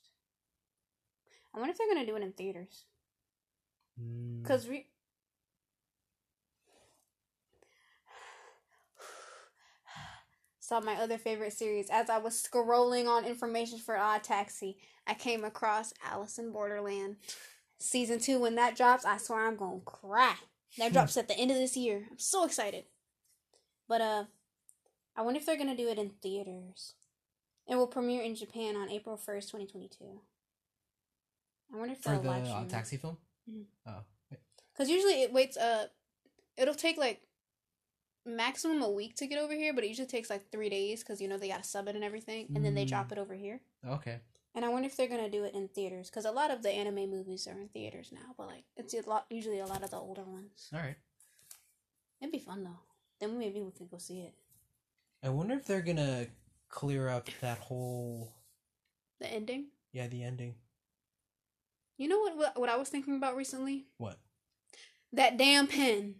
I wonder if they're going to do it in theaters. Mm. Because re- [sighs] saw my other favorite series as I was scrolling on information for Odd Taxi. I came across Alice in Borderland season two. When that drops, I swear I'm gonna cry. That drops at the end of this year. I'm so excited. But uh, I wonder if they're gonna do it in theaters. It will premiere in Japan on April first, twenty twenty two. I wonder if for they'll the live uh, taxi film. Mhm. Oh, Because usually it waits uh it'll take like maximum a week to get over here, but it usually takes like three days because you know they gotta sub it and everything, and then they Mm. drop it over here. okay. And I wonder if they're gonna do it in theaters because a lot of the anime movies are in theaters now, but like it's a lot usually a lot of the older ones. All right. It'd be fun though. Then maybe we could go see it. I wonder if they're gonna clear up that whole The ending. yeah the ending. You know what? What, what I was thinking about recently? What? That damn pen.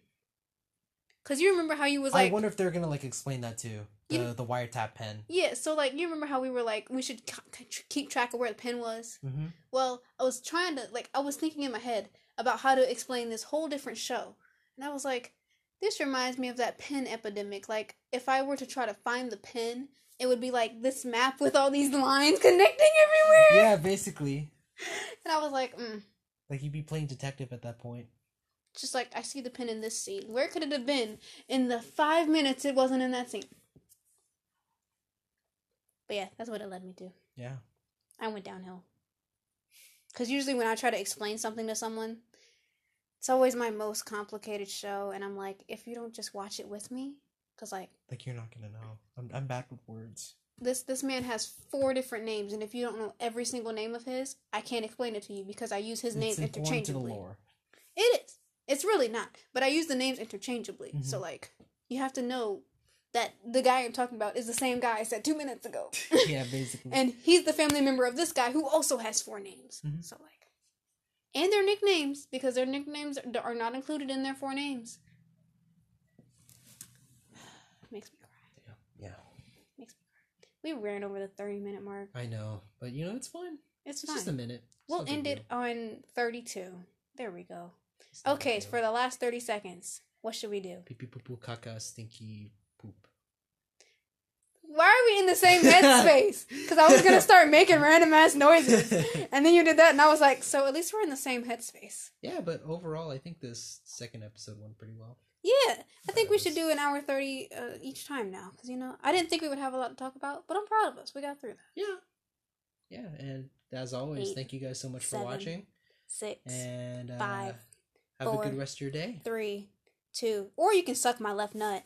Cause you remember how you was like. I wonder if they're gonna like explain that too. The You- the wiretap pen. yeah. So like, you remember how we were like, we should keep track of where the pen was. Mm-hmm. Well, I was trying to like I was thinking in my head about how to explain this whole different show. And I was like, this reminds me of that pen epidemic. Like if I were to try to find the pen, it would be like this map with all these lines connecting everywhere. Yeah, basically. And I was like, mm. Like you'd be playing detective at that point. just like I see the pin in this scene. Where could it have been in the 5 minutes it wasn't in that scene? But yeah, that's what it led me to. Yeah. I went downhill. Because usually when I try to explain something to someone, it's always my most complicated show, and I'm like, if you don't just watch it with me, because like Like you're not gonna know. I'm I'm bad with words. this this man has four different names, and if you don't know every single name of his, I can't explain it to you because I use his names it's the interchangeably. lore. It is. It's really not, but I use the names interchangeably. So Mhm. like, you have to know that the guy I'm talking about is the same guy I said two minutes ago. [laughs] [laughs] yeah, basically. and he's the family member of this guy who also has four names. Mhm. So like, and their nicknames because their nicknames are not included in their four names. Makes me cry. yeah. Makes me cry. We ran over the thirty minute mark. I know, but you know it's fine. It's, It's fine. just a minute. It's we'll end it on thirty two. There we go. It's Okay, for the last thirty seconds, what should we do? pee pee poo poo caca stinky poop. Why are we in the same headspace? [laughs] Because I was gonna [laughs] start making random ass noises, and then you did that, and I was like, so at least we're in the same headspace. Yeah, but overall, I think this second episode went pretty well. Yeah, I think we should do an hour thirty uh, each time now, because you know I didn't think we would have a lot to talk about, but I'm proud of us. We got through that. Yeah. Yeah, and as always, Eight, thank you guys so much seven, for watching. Six, And uh, five, have four, a good rest of your day. three, two, or you can suck my left nut.